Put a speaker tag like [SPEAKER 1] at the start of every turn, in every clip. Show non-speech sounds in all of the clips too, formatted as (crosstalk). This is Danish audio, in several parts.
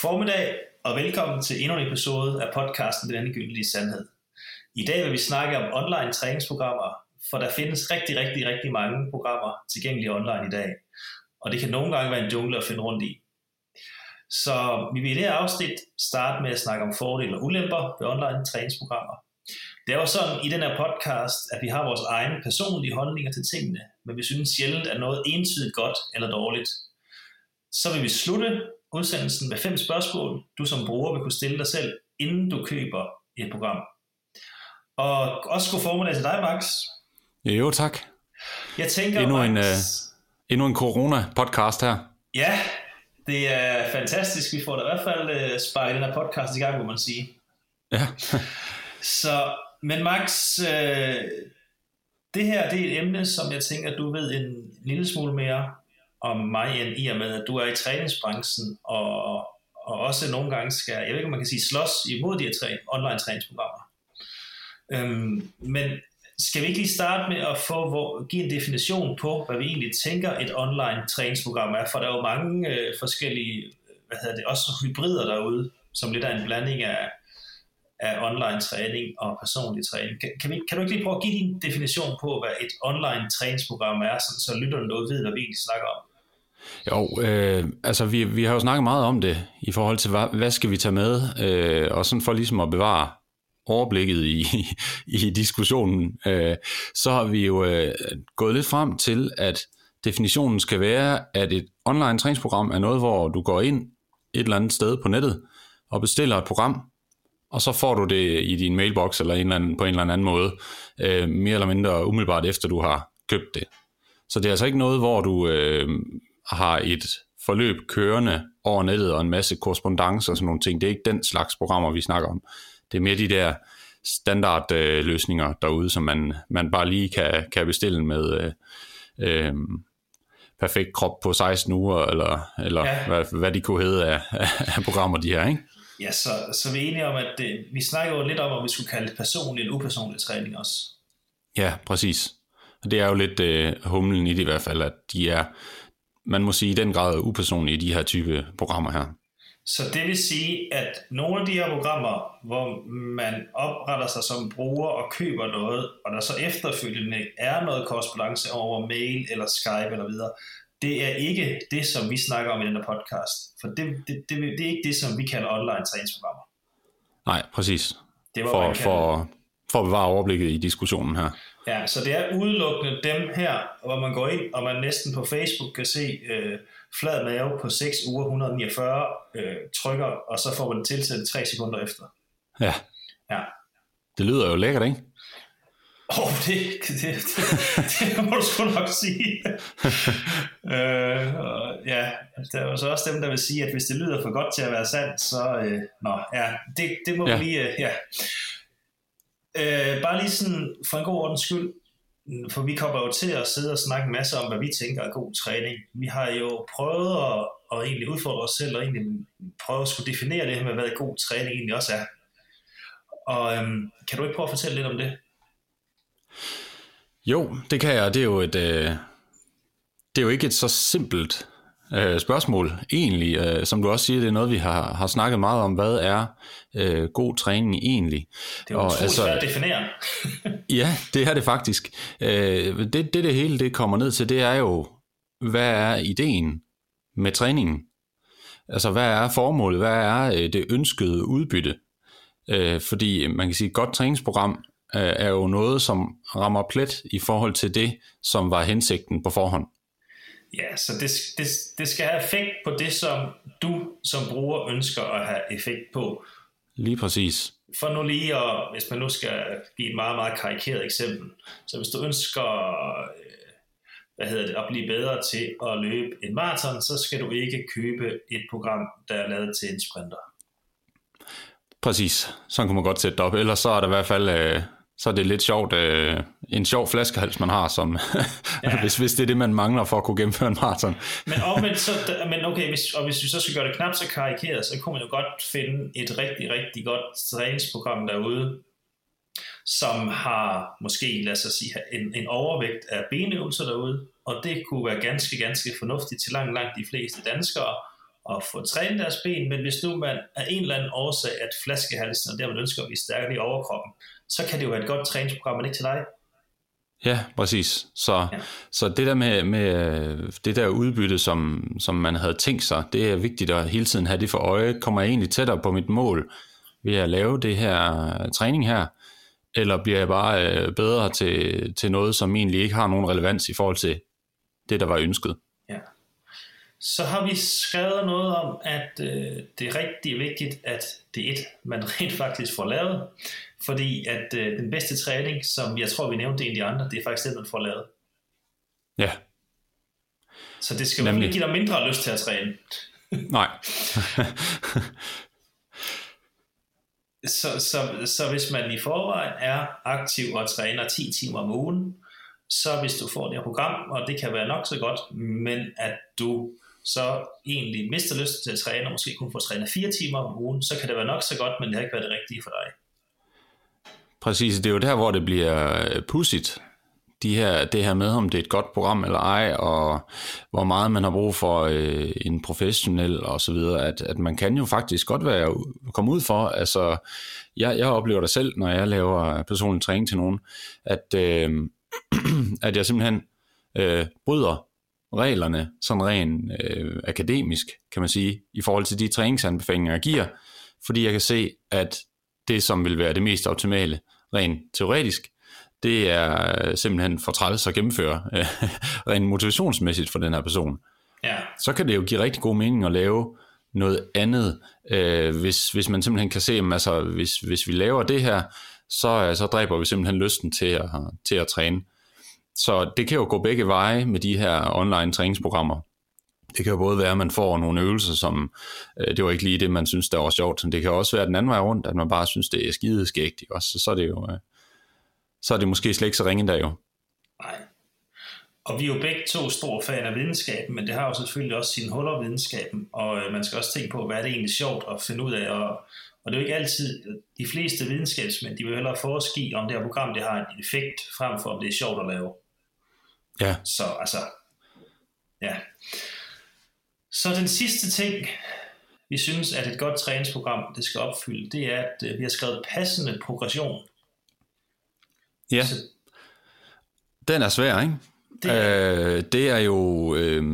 [SPEAKER 1] formiddag, og velkommen til endnu en episode af podcasten Den Endegyldige Sandhed. I dag vil vi snakke om online træningsprogrammer, for der findes rigtig, rigtig, rigtig mange programmer tilgængelige online i dag. Og det kan nogle gange være en jungle at finde rundt i. Så vi vil i det her afsnit starte med at snakke om fordele og ulemper ved online træningsprogrammer. Det er jo sådan i den her podcast, at vi har vores egne personlige holdninger til tingene, men vi synes sjældent, at noget entydigt godt eller dårligt. Så vil vi slutte udsendelsen med fem spørgsmål, du som bruger vil kunne stille dig selv, inden du køber et program. Og også god formiddag til dig, Max.
[SPEAKER 2] Jo, tak.
[SPEAKER 1] Jeg tænker,
[SPEAKER 2] endnu
[SPEAKER 1] Max,
[SPEAKER 2] en, uh, endnu en corona-podcast her.
[SPEAKER 1] Ja, det er fantastisk. Vi får da i hvert fald uh, sparket den her podcast i gang, må man sige.
[SPEAKER 2] Ja. (laughs)
[SPEAKER 1] Så, men Max, uh, det her det er et emne, som jeg tænker, du ved en lille smule mere om mig, end i og med, at du er i træningsbranchen, og, og også nogle gange skal, jeg ved ikke, om man kan sige, slås imod de her træ, online træningsprogrammer. Øhm, men skal vi ikke lige starte med at få, hvor, give en definition på, hvad vi egentlig tænker et online træningsprogram er, for der er jo mange øh, forskellige, hvad hedder det, også hybrider derude, som lidt er en blanding af, af online træning og personlig træning. Kan, kan, vi, kan du ikke lige prøve at give din definition på, hvad et online træningsprogram er, sådan, så lytterne derude ved, hvad vi egentlig snakker om?
[SPEAKER 2] Jo, øh, altså vi, vi har jo snakket meget om det i forhold til, hvad, hvad skal vi tage med, øh, og sådan for ligesom at bevare overblikket i, (laughs) i diskussionen, øh, så har vi jo øh, gået lidt frem til, at definitionen skal være, at et online træningsprogram er noget, hvor du går ind et eller andet sted på nettet og bestiller et program, og så får du det i din mailbox eller en eller anden, på en eller anden måde, øh, mere eller mindre umiddelbart efter du har købt det. Så det er altså ikke noget, hvor du øh, har et forløb kørende over nettet og en masse korrespondence og sådan nogle ting. Det er ikke den slags programmer, vi snakker om. Det er mere de der standardløsninger øh, derude, som man, man bare lige kan, kan bestille med øh, øh, perfekt krop på 16 uger, eller, eller ja. hvad, hvad de kunne hedde af, af programmer, de her, ikke?
[SPEAKER 1] Ja, så, så vi er enige om, at det, vi snakker jo lidt om, om vi skulle kalde det personlig eller upersonlig træning også.
[SPEAKER 2] Ja, præcis. Det er jo lidt øh, humlen i det i hvert fald, at de er, man må sige, i den grad upersonlige i de her type programmer her.
[SPEAKER 1] Så det vil sige, at nogle af de her programmer, hvor man opretter sig som bruger og køber noget, og der så efterfølgende er noget korrespondence over mail eller Skype eller videre, det er ikke det, som vi snakker om i den her podcast. For det, det, det, det er ikke det, som vi kalder online træningsprogrammer.
[SPEAKER 2] Nej, præcis. Det var, for, for, for at bevare overblikket i diskussionen her.
[SPEAKER 1] Ja, så det er udelukkende dem her, hvor man går ind, og man næsten på Facebook kan se øh, flad mave på 6 uger 149, øh, trykker, og så får man tilsendt 3 sekunder efter.
[SPEAKER 2] Ja.
[SPEAKER 1] Ja.
[SPEAKER 2] Det lyder jo lækkert, ikke?
[SPEAKER 1] Åh, oh, (laughs) det, det, det, det må du sgu nok sige. (laughs) øh, og, ja, der er jo så også dem, der vil sige, at hvis det lyder for godt til at være sandt, så, øh, nå, ja, det, det må ja. vi lige, øh, ja. Øh, bare lige sådan, for en god ordens skyld, for vi kommer jo til at sidde og snakke en masse om, hvad vi tænker er god træning. Vi har jo prøvet at, at egentlig udfordre os selv, og egentlig prøve at skulle definere det her med, hvad god træning egentlig også er. Og øhm, kan du ikke prøve at fortælle lidt om det?
[SPEAKER 2] Jo, det kan jeg. Det er jo et, øh, det er jo ikke et så simpelt øh, spørgsmål egentlig. Øh, som du også siger, det er noget, vi har, har snakket meget om. Hvad er øh, god træning egentlig?
[SPEAKER 1] Det er jo utroligt altså, at definere. (laughs)
[SPEAKER 2] ja, det er det faktisk. Øh, det, det, det hele det kommer ned til, det er jo, hvad er ideen med træningen? Altså, hvad er formålet? Hvad er øh, det ønskede udbytte? Øh, fordi man kan sige, et godt træningsprogram øh, er jo noget, som rammer plet i forhold til det, som var hensigten på forhånd.
[SPEAKER 1] Ja, så det, det, det skal have effekt på det, som du som bruger ønsker at have effekt på.
[SPEAKER 2] Lige præcis.
[SPEAKER 1] For nu lige, at, hvis man nu skal give et meget, meget karikeret eksempel, så hvis du ønsker øh, hvad hedder det, at blive bedre til at løbe en maraton, så skal du ikke købe et program, der er lavet til en sprinter.
[SPEAKER 2] Præcis, sådan kunne man godt sætte det op. Ellers så er der i hvert fald øh, så er det lidt sjovt, øh, en sjov flaskehals, man har, som, (laughs) ja. hvis, hvis det er det, man mangler for at kunne gennemføre en maraton.
[SPEAKER 1] men, omvendt, (laughs) så, men okay, hvis, og hvis vi så skal gøre det knap så karikeret, så kunne man jo godt finde et rigtig, rigtig godt træningsprogram derude, som har måske, lad os sige, en, en overvægt af benøvelser derude, og det kunne være ganske, ganske fornuftigt til langt, langt de fleste danskere, at få trænet deres ben, men hvis nu man af en eller anden årsag, at flaskehalsen og der man ønsker at blive stærkere i overkroppen, så kan det jo være et godt træningsprogram, men ikke til dig.
[SPEAKER 2] Ja, præcis. Så, ja. så det der med, med det der udbytte, som, som man havde tænkt sig, det er vigtigt at hele tiden have det for øje. Kommer jeg egentlig tættere på mit mål ved at lave det her træning her? Eller bliver jeg bare øh, bedre til, til noget, som egentlig ikke har nogen relevans i forhold til det, der var ønsket?
[SPEAKER 1] Så har vi skrevet noget om, at øh, det er rigtig vigtigt, at det er et, man (laughs) rent faktisk får lavet. Fordi at øh, den bedste træning, som jeg tror, vi nævnte en af de andre, det er faktisk det, man får lavet.
[SPEAKER 2] Ja.
[SPEAKER 1] Så det skal Nemlig. ikke give dig mindre lyst til at træne. (laughs)
[SPEAKER 2] Nej. (laughs)
[SPEAKER 1] så, så, så hvis man i forvejen er aktiv og træner 10 timer om ugen, så hvis du får det her program, og det kan være nok så godt, men at du så egentlig mister lyst til at træne, og måske kun får trænet 4 timer om ugen, så kan det være nok så godt, men det har ikke været det rigtige for dig.
[SPEAKER 2] Præcis, det er jo der, hvor det bliver øh, pudsigt. De her, det her med, om det er et godt program eller ej, og hvor meget man har brug for øh, en professionel og så videre, at, at man kan jo faktisk godt være komme ud for, altså jeg, jeg oplever det selv, når jeg laver personlig træning til nogen, at, øh, (clears throat) at jeg simpelthen øh, bryder reglerne sådan rent øh, akademisk, kan man sige, i forhold til de træningsanbefalinger, jeg giver, fordi jeg kan se, at det, som vil være det mest optimale, rent teoretisk, det er simpelthen for træls at gennemføre, (laughs) rent motivationsmæssigt for den her person.
[SPEAKER 1] Ja.
[SPEAKER 2] Så kan det jo give rigtig god mening at lave noget andet, øh, hvis, hvis man simpelthen kan se, at altså, hvis, hvis vi laver det her, så, så dræber vi simpelthen lysten til at, til at træne. Så det kan jo gå begge veje med de her online træningsprogrammer. Det kan jo både være, at man får nogle øvelser, som øh, det var ikke lige det, man synes, der var sjovt. Men det kan også være den anden vej rundt, at man bare synes, det er skideskægt. Også? Så, så er det jo øh, så er det måske slet ikke så ringe der jo.
[SPEAKER 1] Nej. Og vi er jo begge to store fan af videnskaben, men det har jo selvfølgelig også sine huller videnskaben, og øh, man skal også tænke på, hvad er det egentlig sjovt at finde ud af, og, og det er jo ikke altid, de fleste videnskabsmænd, de vil hellere forske om det her program, det har en effekt, frem for om det er sjovt at lave.
[SPEAKER 2] Ja.
[SPEAKER 1] Så altså, ja. Så den sidste ting, vi synes, at et godt træningsprogram det skal opfylde, det er, at øh, vi har skrevet passende progression.
[SPEAKER 2] Ja, så, den er svær, ikke? Det er, øh, det er jo, øh,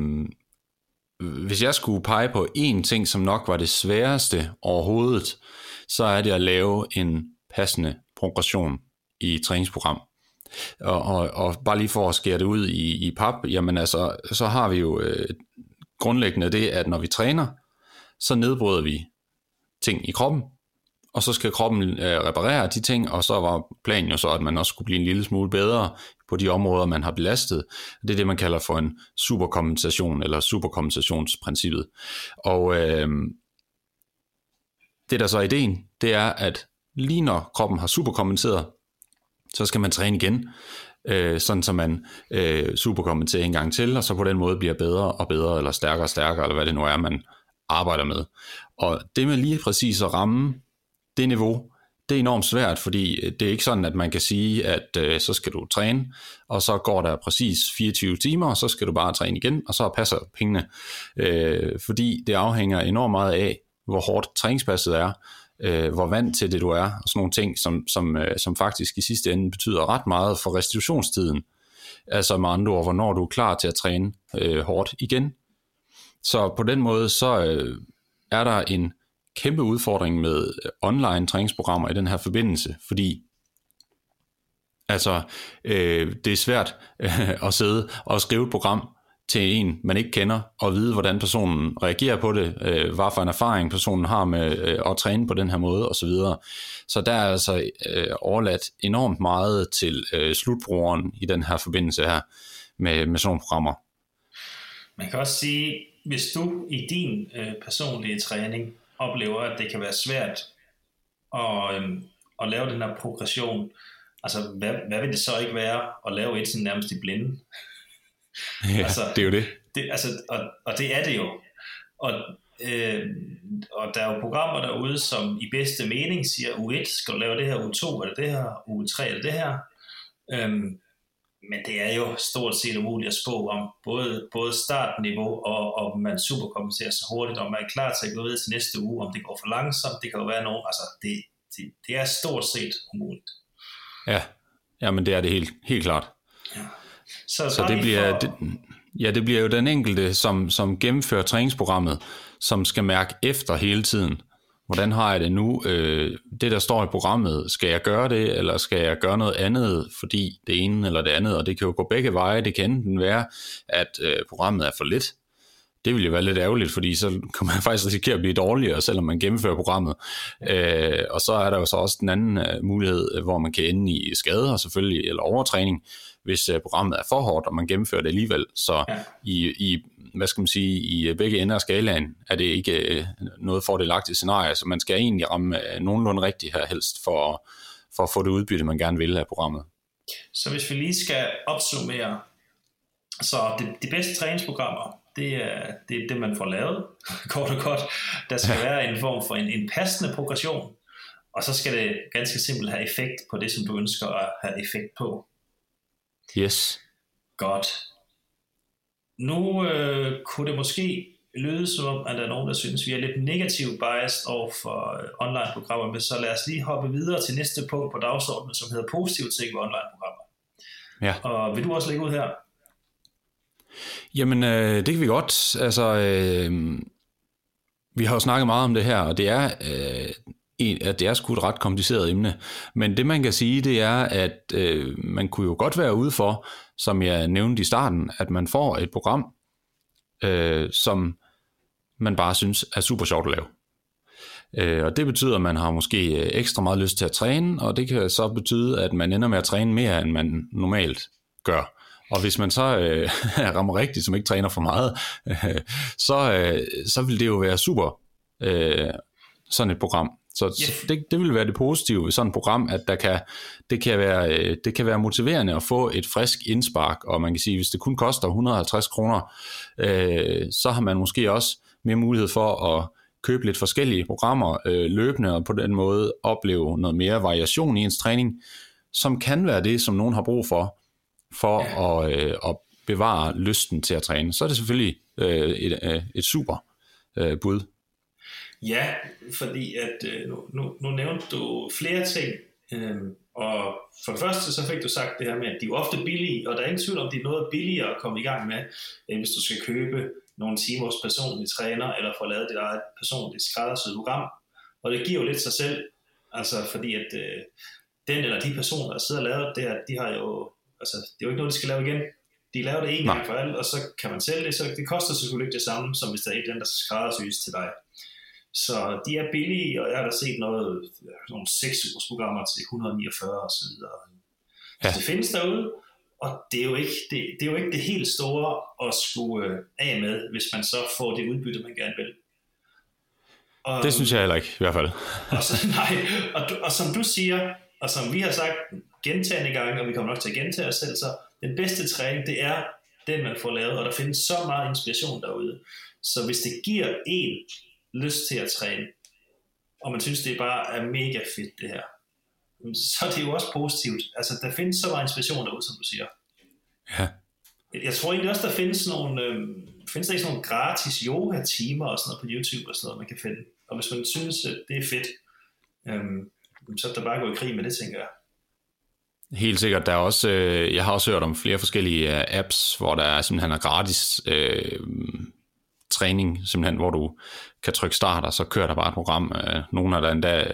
[SPEAKER 2] hvis jeg skulle pege på én ting, som nok var det sværeste overhovedet, så er det at lave en passende progression i træningsprogram. Og, og, og bare lige for at skære det ud i, i pap, jamen altså, så har vi jo øh, grundlæggende det, at når vi træner, så nedbryder vi ting i kroppen, og så skal kroppen øh, reparere de ting, og så var planen jo så, at man også skulle blive en lille smule bedre på de områder, man har belastet. Det er det, man kalder for en superkompensation, eller superkompensationsprincippet. Og øh, det, der så er ideen, det er, at lige når kroppen har superkompenseret, så skal man træne igen, øh, sådan så man øh, superkompenserer en gang til, og så på den måde bliver bedre og bedre, eller stærkere og stærkere, eller hvad det nu er, man arbejder med. Og det med lige præcis at ramme det niveau, det er enormt svært, fordi øh, det er ikke sådan, at man kan sige, at øh, så skal du træne, og så går der præcis 24 timer, og så skal du bare træne igen, og så passer pengene. Øh, fordi det afhænger enormt meget af, hvor hårdt træningspasset er, øh, hvor vant til det du er, og sådan nogle ting, som, som, øh, som faktisk i sidste ende betyder ret meget for restitutionstiden. Altså med andre ord, hvornår du er klar til at træne øh, hårdt igen. Så på den måde, så øh, er der en kæmpe udfordring med øh, online træningsprogrammer i den her forbindelse, fordi altså, øh, det er svært øh, (laughs) at sidde og skrive et program, til en, man ikke kender, og vide, hvordan personen reagerer på det, øh, hvad for en erfaring personen har med øh, at træne på den her måde, osv. Så, så der er altså øh, overladt enormt meget til øh, slutbrugeren i den her forbindelse her med, med sådan nogle programmer.
[SPEAKER 1] Man kan også sige, hvis du i din øh, personlige træning oplever, at det kan være svært at, øh, at lave den her progression, altså hvad, hvad vil det så ikke være at lave et sådan nærmest i blinde?
[SPEAKER 2] Ja, altså, det er jo det.
[SPEAKER 1] det altså, og, og det er det jo. Og, øh, og der er jo programmer derude, som i bedste mening siger, U1 skal du lave det her, U2 er det det her, U3 er det det her. Øhm, men det er jo stort set umuligt at spå om både, både startniveau og om man superkompenserer så hurtigt, om man er klar til at gå videre til næste uge, om det går for langsomt, det kan jo være nogen, altså det, det, det er stort set umuligt.
[SPEAKER 2] Ja, ja men det er det helt, helt klart. Så, så det bliver, for... det, ja, det bliver jo den enkelte, som, som gennemfører træningsprogrammet, som skal mærke efter hele tiden. Hvordan har jeg det nu? Øh, det, der står i programmet, skal jeg gøre det, eller skal jeg gøre noget andet, fordi det ene eller det andet, og det kan jo gå begge veje. Det kan enten være, at øh, programmet er for lidt. Det vil jo være lidt ærgerligt, fordi så kan (laughs) man faktisk risikere at blive dårligere, selvom man gennemfører programmet. Øh, og så er der jo så også den anden øh, mulighed, hvor man kan ende i skader selvfølgelig, eller overtræning, hvis øh, programmet er for hårdt, og man gennemfører det alligevel. Så ja. i, i hvad skal man sige, i øh, begge ender af skalaen er det ikke øh, noget fordelagtigt scenarie, så man skal egentlig ramme øh, nogenlunde rigtigt her helst for, for at få det udbytte, man gerne vil af programmet.
[SPEAKER 1] Så hvis vi lige skal opsummere, så det, de bedste træningsprogrammer, det er, det er det, man får lavet, (laughs) kort og kort. Der skal være en form for en, en passende progression, og så skal det ganske simpelt have effekt på det, som du ønsker at have effekt på.
[SPEAKER 2] Yes.
[SPEAKER 1] Godt. Nu øh, kunne det måske lyde som om, at der er nogen, der synes, vi er lidt negativt biased over for øh, online-programmer, men så lad os lige hoppe videre til næste punkt på dagsordenen, som hedder positive ting ved online-programmer. Ja. Og vil du også lægge ud her?
[SPEAKER 2] Jamen, øh, det kan vi godt. Altså, øh, vi har jo snakket meget om det her, og det er, øh, at det er sgu et ret kompliceret emne. Men det man kan sige, det er, at øh, man kunne jo godt være ude for, som jeg nævnte i starten, at man får et program, øh, som man bare synes er super sjovt at lave. Øh, og det betyder, at man har måske øh, ekstra meget lyst til at træne, og det kan så betyde, at man ender med at træne mere, end man normalt gør. Og hvis man så øh, (laughs) rammer rigtigt, som ikke træner for meget, øh, (laughs) så, øh, så vil det jo være super, øh, sådan et program. Så, yes. det, det vil være det positive ved sådan et program, at der kan, det, kan være, øh, det kan være motiverende at få et frisk indspark, og man kan sige, hvis det kun koster 150 kroner, øh, så har man måske også mere mulighed for at købe lidt forskellige programmer øh, løbende, og på den måde opleve noget mere variation i ens træning, som kan være det, som nogen har brug for, for ja. at, øh, at bevare lysten til at træne. Så er det selvfølgelig øh, et, øh, et super øh, bud
[SPEAKER 1] Ja, fordi at øh, nu, nu, nu nævnte du flere ting, øhm, og for det første så fik du sagt det her med, at de er ofte billige, og der er ingen tvivl om, de er noget billigere at komme i gang med, end hvis du skal købe nogle timer hos personlig træner, eller få lavet dit eget personligt skræddersyet program. Og det giver jo lidt sig selv, altså fordi at øh, den eller de personer, der sidder og laver det her, de har jo, altså det er jo ikke noget, de skal lave igen. De laver det en gang for alt, og så kan man sælge det, så det koster selvfølgelig ikke det samme, som hvis der er et eller andet, der skal skræddersys til dig. Så de er billige, og jeg har da set noget, nogle 6 ugers programmer til 149 og så videre. Ja. Så det findes derude, og det er, jo ikke, det, det er jo ikke det helt store at skulle øh, af med, hvis man så får det udbytte, man gerne vil.
[SPEAKER 2] Og, det synes jeg heller ikke, i hvert fald.
[SPEAKER 1] og, så, (laughs) nej, og, og som du siger, og som vi har sagt gentagende gange, og vi kommer nok til at gentage os selv, så den bedste træning, det er den, man får lavet, og der findes så meget inspiration derude. Så hvis det giver en lyst til at træne, og man synes, det bare er mega fedt det her, så er det jo også positivt. Altså, der findes så meget inspiration derude, som du siger.
[SPEAKER 2] Ja.
[SPEAKER 1] Jeg tror egentlig også, der findes nogle, øh, findes der ikke sådan nogle gratis yoga-timer og sådan noget på YouTube og sådan noget, man kan finde. Og hvis man synes, at det er fedt, øh, så er der bare gå i krig med det, tænker jeg.
[SPEAKER 2] Helt sikkert. Der er også, øh, jeg har også hørt om flere forskellige øh, apps, hvor der er simpelthen er gratis øh, træning, simpelthen, hvor du kan trykke start, og så kører der bare et program. Øh, nogle af der endda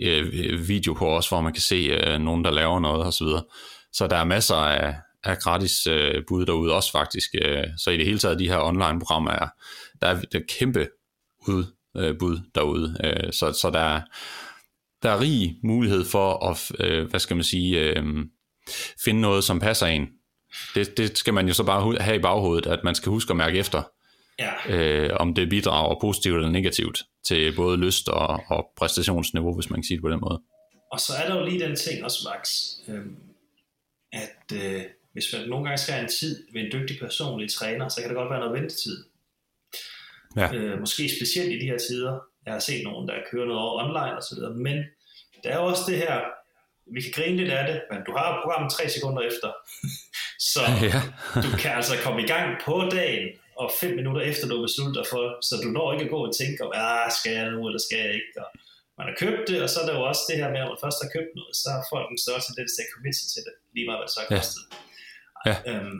[SPEAKER 2] øh, video på også, hvor man kan se øh, nogen, der laver noget osv. Så, så der er masser af, af gratis øh, bud derude også faktisk. Øh, så i det hele taget, de her online-programmer, er, der er, et kæmpe ud, øh, bud derude. Øh, så, så der er, der er rig mulighed for at, øh, hvad skal man sige, øh, finde noget, som passer en. Det, det skal man jo så bare have i baghovedet, at man skal huske at mærke efter, ja. øh, om det bidrager positivt eller negativt til både lyst og, og præstationsniveau, hvis man kan sige det på den måde.
[SPEAKER 1] Og så er der jo lige den ting også, Max, øh, at øh, hvis man nogle gange skal have en tid ved en dygtig personlig træner, så kan det godt være noget ventetid. Ja. Øh, måske specielt i de her tider. Jeg har set nogen, der kører noget over online og så videre, men der er også det her, vi kan grine lidt af det, men du har programmet tre sekunder efter. (laughs) Så ja. du kan altså komme i gang på dagen, og fem minutter efter du har besluttet dig for, så du når ikke at gå og tænke om, ah, skal jeg nu, eller skal jeg ikke, og man har købt det, og så er der jo også det her med, at man først har købt noget, så har folk en større tendens til at commit sig til det, lige meget hvad det så har kostet. Ja. Ja. Øhm,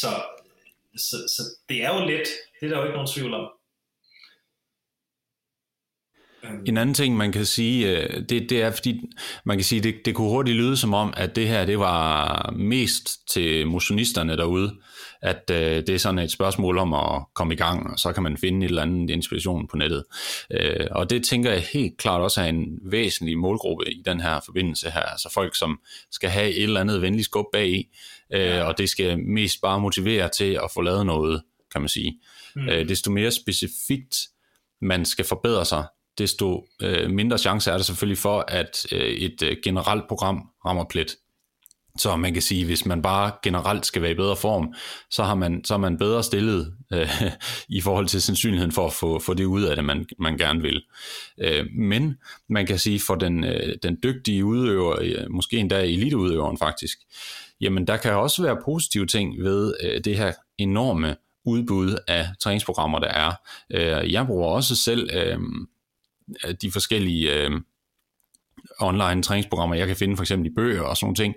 [SPEAKER 1] så, så, så det er jo lidt, det er der jo ikke nogen tvivl om.
[SPEAKER 2] En anden ting, man kan sige, øh, det, det er, fordi man kan sige, det, det kunne hurtigt lyde som om, at det her, det var mest til motionisterne derude, at uh, det er sådan et spørgsmål om at komme i gang, og så kan man finde et eller andet inspiration på nettet. Uh, og det tænker jeg helt klart også er en væsentlig målgruppe i den her forbindelse her, altså folk, som skal have et eller andet venligt skub bag uh, ja. og det skal mest bare motivere til at få lavet noget, kan man sige. Mm. Uh, desto mere specifikt man skal forbedre sig, desto øh, mindre chance er der selvfølgelig for, at øh, et øh, generelt program rammer plet. Så man kan sige, hvis man bare generelt skal være i bedre form, så, har man, så er man bedre stillet øh, (laughs) i forhold til sandsynligheden for at få, få det ud af det, man, man gerne vil. Øh, men man kan sige, for den, øh, den dygtige udøver, øh, måske endda eliteudøveren faktisk, jamen der kan også være positive ting ved øh, det her enorme udbud af træningsprogrammer, der er. Øh, jeg bruger også selv... Øh, de forskellige øh, online træningsprogrammer, jeg kan finde for eksempel i bøger og sådan nogle ting,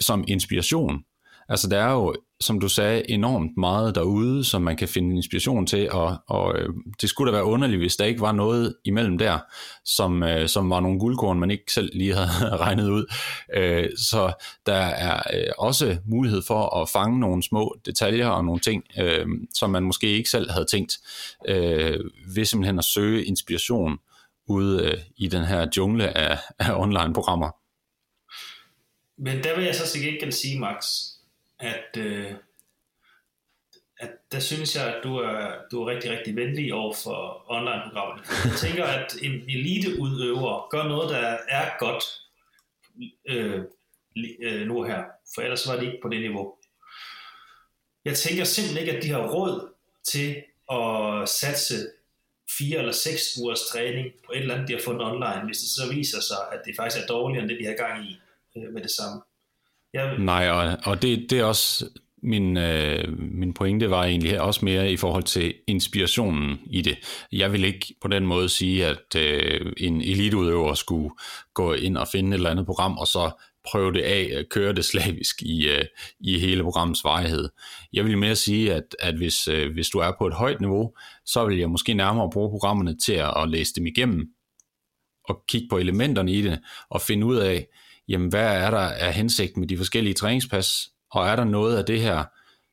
[SPEAKER 2] som inspiration. Altså der er jo, som du sagde, enormt meget derude, som man kan finde inspiration til, og, og øh, det skulle da være underligt, hvis der ikke var noget imellem der, som, øh, som var nogle guldkorn, man ikke selv lige havde (laughs) regnet ud. Øh, så der er øh, også mulighed for at fange nogle små detaljer og nogle ting, øh, som man måske ikke selv havde tænkt, øh, ved simpelthen at søge inspiration ude øh, i den her jungle af, af online-programmer.
[SPEAKER 1] Men der vil jeg så til gengæld sige, Max, at, øh, at der synes jeg, at du er, du er rigtig, rigtig venlig over for online-programmerne. Jeg tænker, at en eliteudøver gør noget, der er godt øh, øh, nu her, for ellers var det ikke på det niveau. Jeg tænker simpelthen ikke, at de har råd til at satse fire eller seks ugers træning på et eller andet, de har fundet online, hvis det så viser sig, at det faktisk er dårligere end det, de har gang i øh, med det samme.
[SPEAKER 2] Jeg... Nej, og, og det, det er også min, øh, min pointe var egentlig også mere i forhold til inspirationen i det. Jeg vil ikke på den måde sige, at øh, en eliteudøver skulle gå ind og finde et eller andet program, og så prøve det af, øh, køre det (laughs) slavisk i, øh, i hele programmets varighed. Jeg vil mere sige, at, at hvis, øh, hvis du er på et højt niveau, så vil jeg måske nærmere bruge programmerne til at, at læse dem igennem, og kigge på elementerne i det, og finde ud af, jamen hvad er der af hensigt med de forskellige træningspas, og er der noget af det her,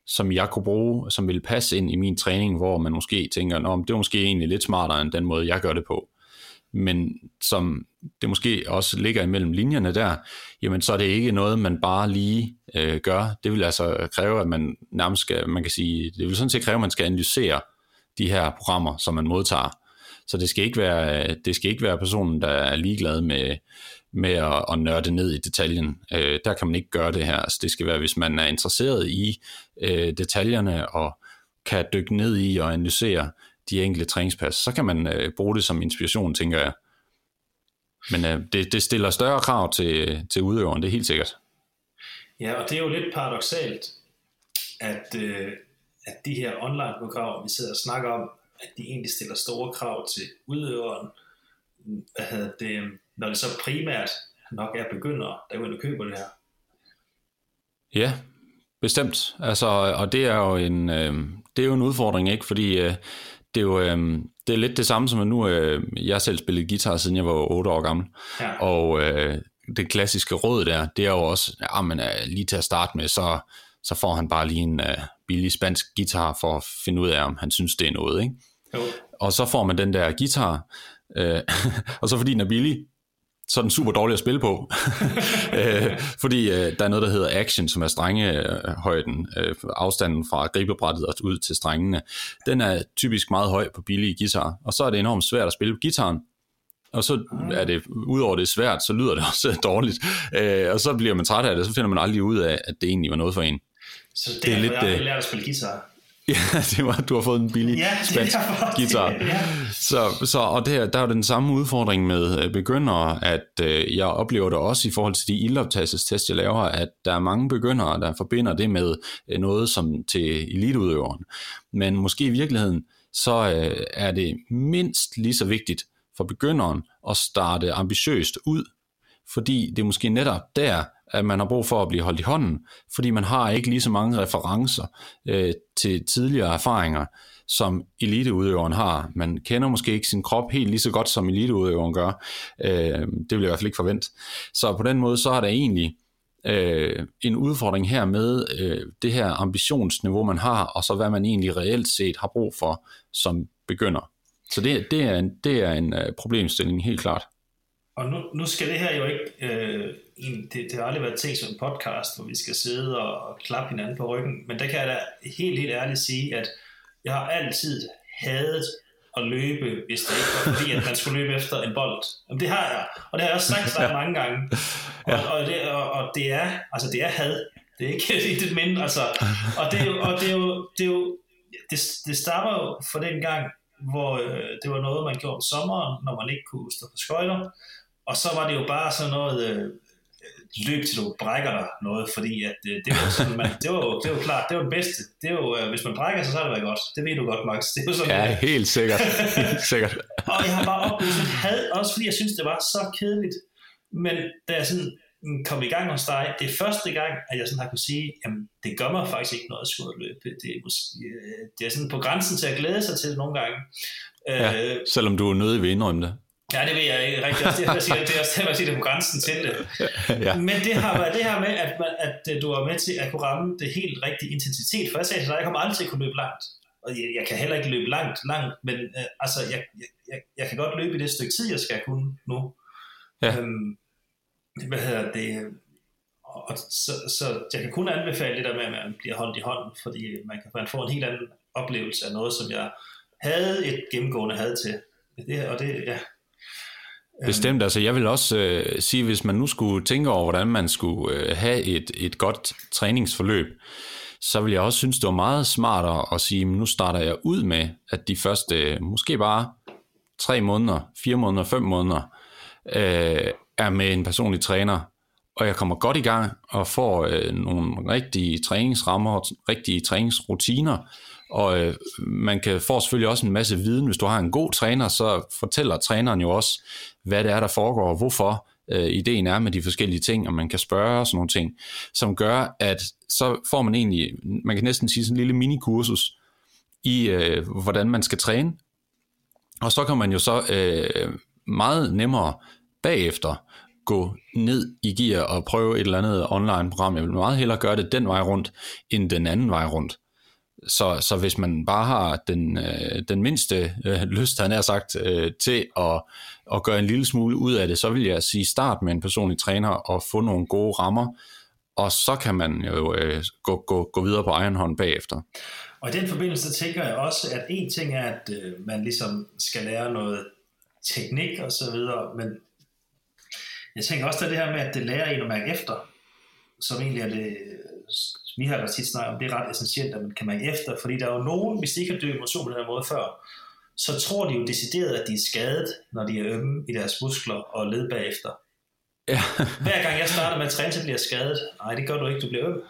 [SPEAKER 2] som jeg kunne bruge, som vil passe ind i min træning, hvor man måske tænker, Nå, det er måske egentlig lidt smartere end den måde, jeg gør det på men som det måske også ligger imellem linjerne der, jamen så er det ikke noget, man bare lige øh, gør. Det vil altså kræve, at man nærmest skal, man kan sige, det vil sådan set kræve, at man skal analysere de her programmer, som man modtager. Så det skal ikke være, det skal ikke være personen, der er ligeglad med, med at, at nørde ned i detaljen. Øh, der kan man ikke gøre det her. Altså, det skal være, hvis man er interesseret i øh, detaljerne og kan dykke ned i og analysere de enkelte træningspas, så kan man øh, bruge det som inspiration, tænker jeg. Men øh, det, det stiller større krav til, til udøveren, det er helt sikkert.
[SPEAKER 1] Ja, og det er jo lidt paradoxalt, at, øh, at de her online-programmer, vi sidder og snakker om, at de egentlig stiller store krav til udøveren, hvad det, når det så primært nok er begyndere, der går ind og køber det her.
[SPEAKER 2] Ja, bestemt. Altså, og det er jo en, øh, det er jo en udfordring, ikke? Fordi øh, det er jo øh, det er lidt det samme som at nu, øh, jeg selv spillet guitar siden jeg var 8 år gammel, ja. og øh, det klassiske råd der, det er jo også, ja, men, øh, lige til at starte med, så, så får han bare lige en øh, billig spansk guitar for at finde ud af, om han synes, det er noget, ikke? Jo. Og så får man den der guitar, øh, (laughs) og så fordi den er billig, så den super dårlig at spille på. (laughs) øh, fordi øh, der er noget, der hedder action, som er strengehøjden, øh, afstanden fra gribebrættet og ud til strengene. Den er typisk meget høj på billige guitar, og så er det enormt svært at spille på gitaren. Og så er det, udover det er svært, så lyder det (laughs) også dårligt. Øh, og så bliver man træt af det, så finder man aldrig ud af, at det egentlig var noget for en.
[SPEAKER 1] Så det, det er lidt, jeg har lært at spille guitar. (laughs)
[SPEAKER 2] Ja, det var, du har fået en billig
[SPEAKER 1] Ja, det
[SPEAKER 2] spansk guitar.
[SPEAKER 1] ja.
[SPEAKER 2] Så, så, og der, der er jo den samme udfordring med øh, begyndere, at øh, jeg oplever det også i forhold til de ildoptagelsestest, jeg laver, at der er mange begyndere, der forbinder det med øh, noget som til eliteudøveren. Men måske i virkeligheden, så øh, er det mindst lige så vigtigt for begynderen at starte ambitiøst ud, fordi det er måske netop der, at man har brug for at blive holdt i hånden, fordi man har ikke lige så mange referencer øh, til tidligere erfaringer, som eliteudøveren har. Man kender måske ikke sin krop helt lige så godt, som eliteudøveren gør. Øh, det vil jeg i hvert fald ikke forvente. Så på den måde, så er der egentlig øh, en udfordring her med øh, det her ambitionsniveau, man har, og så hvad man egentlig reelt set har brug for som begynder. Så det, det er en, det er en øh, problemstilling, helt klart.
[SPEAKER 1] Og nu, nu skal det her jo ikke, øh, det, det har aldrig været tænkt som en podcast, hvor vi skal sidde og, og klappe hinanden på ryggen, men der kan jeg da helt, helt ærligt sige, at jeg har altid hadet at løbe, hvis det ikke var fordi, at man skulle løbe efter en bold. Jamen, det har jeg, og det har jeg også sagt sig mange gange. Og, og, det, og, og det er, altså det er had. Det er ikke (laughs) det mindre, altså. Og det er jo, og det er jo, det er jo, det, det starter jo for den gang, hvor øh, det var noget, man gjorde om sommeren, når man ikke kunne stå på skøjter. Og så var det jo bare sådan noget øh, løb til du brækker dig noget, fordi at, øh, det, var sådan, man, det, var jo, det var klart, det var det bedste. Det jo, øh, hvis man brækker sig, så har det været godt. Det ved du godt, Max. Det er jo sådan,
[SPEAKER 2] Ja, helt sikkert. Helt sikkert. (laughs)
[SPEAKER 1] og jeg har bare oplevet sådan had, også fordi jeg synes, det var så kedeligt. Men da jeg sådan kom i gang hos dig, det er første gang, at jeg sådan har kunne sige, jamen det gør mig faktisk ikke noget at skulle løbe. Det er, måske, øh, det er sådan på grænsen til at glæde sig til det nogle gange.
[SPEAKER 2] Ja,
[SPEAKER 1] Øh,
[SPEAKER 2] selvom du er nødig ved at indrømme det.
[SPEAKER 1] Ja, det ved jeg ikke rigtig. Det er, også det, jeg siger, det er også det, siger, det er på grænsen til det.
[SPEAKER 2] Ja.
[SPEAKER 1] Men det har været det her med, at, man, at øh, du er med til at kunne ramme det helt rigtige intensitet. For jeg sagde til dig, jeg kommer aldrig til at kunne løbe langt. Og jeg, jeg kan heller ikke løbe langt, langt men øh, altså, jeg, jeg, jeg, jeg kan godt løbe i det stykke tid, jeg skal kunne nu.
[SPEAKER 2] Ja.
[SPEAKER 1] Øhm, hvad hedder det? Og så, så jeg kan kun anbefale det der med, at man bliver holdt i hånden, fordi man kan man får en helt anden oplevelse af noget, som jeg havde et gennemgående had til. Det, og det, ja.
[SPEAKER 2] Bestemt, altså jeg vil også øh, sige, hvis man nu skulle tænke over, hvordan man skulle øh, have et, et godt træningsforløb, så vil jeg også synes, det var meget smartere at sige, nu starter jeg ud med, at de første øh, måske bare tre måneder, fire måneder, fem måneder, øh, er med en personlig træner, og jeg kommer godt i gang og får øh, nogle rigtige træningsrammer, rigtige træningsrutiner, og øh, man kan få selvfølgelig også en masse viden. Hvis du har en god træner, så fortæller træneren jo også, hvad det er, der foregår, og hvorfor øh, ideen er med de forskellige ting, og man kan spørge og sådan nogle ting, som gør, at så får man egentlig, man kan næsten sige sådan en lille minikursus i, øh, hvordan man skal træne. Og så kan man jo så øh, meget nemmere bagefter gå ned i gear og prøve et eller andet online program. Jeg vil meget hellere gøre det den vej rundt, end den anden vej rundt. Så, så hvis man bare har den, øh, den mindste øh, lyst, han har sagt, øh, til at, at gøre en lille smule ud af det, så vil jeg sige start med en personlig træner og få nogle gode rammer, og så kan man jo øh, gå, gå, gå videre på egen hånd bagefter.
[SPEAKER 1] Og i den forbindelse tænker jeg også, at en ting er, at øh, man ligesom skal lære noget teknik og så videre, men jeg tænker også, at det her med, at det lærer en at mærke efter, som egentlig er det, vi har da tit snakket om, det er ret essentielt, at man kan mærke efter, fordi der er jo nogen, hvis de ikke har død motion på den her måde før, så tror de jo decideret, at de er skadet, når de er ømme i deres muskler og led bagefter.
[SPEAKER 2] Ja.
[SPEAKER 1] Hver gang jeg starter med at træne, så bliver jeg skadet. Nej, det gør du ikke, du bliver øm.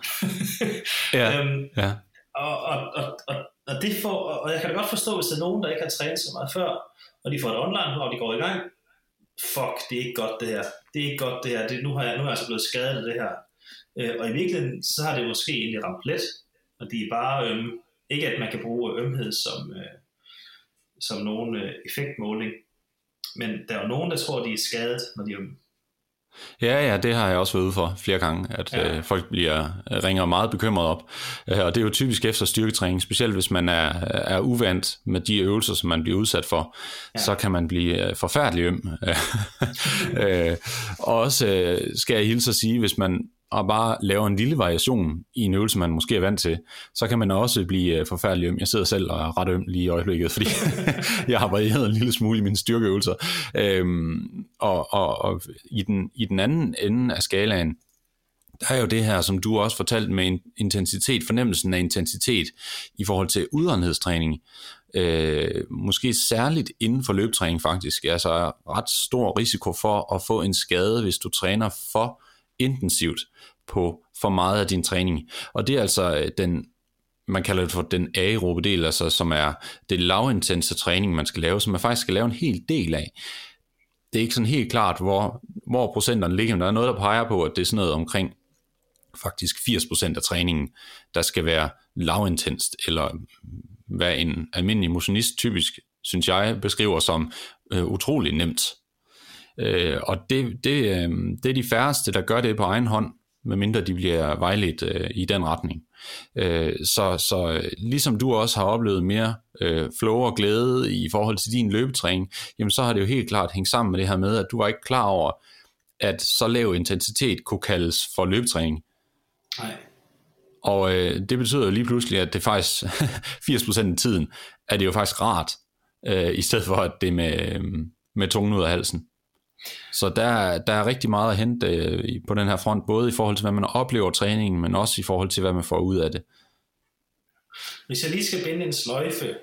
[SPEAKER 1] (laughs)
[SPEAKER 2] Ja.
[SPEAKER 1] øhm,
[SPEAKER 2] ja.
[SPEAKER 1] og, og, og, og, og, det får, og jeg kan da godt forstå, hvis der er nogen, der ikke har trænet så meget før, og de får et online, og de går i gang. Fuck, det er ikke godt det her. Det er ikke godt det her. Det, nu, har jeg, nu er jeg altså blevet skadet af det her. Øh, og i virkeligheden, så har det måske egentlig ramt let, og de er bare ømme. Ikke at man kan bruge ømhed som, øh, som nogen øh, effektmåling, men der er jo nogen, der tror, de er skadet, når de er ømme.
[SPEAKER 2] Ja, ja, det har jeg også været ude for flere gange, at ja. øh, folk bliver ringer meget bekymret op. Øh, og det er jo typisk efter styrketræning, specielt hvis man er, er uvant med de øvelser, som man bliver udsat for, ja. så kan man blive øh, forfærdelig øm. (laughs) øh, og også øh, skal jeg hilse at sige, hvis man og bare laver en lille variation i en øvelse, man måske er vant til, så kan man også blive øh, forfærdelig øm. Jeg sidder selv og er ret øm lige i øjeblikket, (laughs) fordi jeg har varieret en lille smule i mine styrkeøvelser. Øhm, og og, og i, den, i den anden ende af skalaen, der er jo det her, som du også fortalte med intensitet, fornemmelsen af intensitet i forhold til udholdenhedstræning. Øh, måske særligt inden for løbetræning faktisk, altså ret stor risiko for at få en skade, hvis du træner for intensivt på for meget af din træning. Og det er altså øh, den, man kalder det for den aerobe del, altså som er det lavintense træning, man skal lave, som man faktisk skal lave en hel del af. Det er ikke sådan helt klart, hvor, hvor procenterne ligger, men der er noget, der peger på, at det er sådan noget omkring faktisk 80% af træningen, der skal være lavintenst, eller mm, hvad en almindelig motionist typisk, synes jeg, beskriver som øh, utrolig nemt. Øh, og det, det, øh, det er de færreste, der gør det på egen hånd, medmindre de bliver vejledt øh, i den retning. Øh, så, så ligesom du også har oplevet mere øh, flow og glæde i forhold til din løbetræning, jamen så har det jo helt klart hængt sammen med det her med, at du var ikke klar over, at så lav intensitet kunne kaldes for løbetræning.
[SPEAKER 1] Nej.
[SPEAKER 2] Og øh, det betyder jo lige pludselig, at det faktisk (laughs) 80% af tiden, er det jo faktisk rart, øh, i stedet for at det er med, med tungen ud af halsen. Så der, der er rigtig meget at hente øh, på den her front, både i forhold til, hvad man oplever træningen, men også i forhold til, hvad man får ud af det.
[SPEAKER 1] Hvis jeg lige skal binde en sløjfe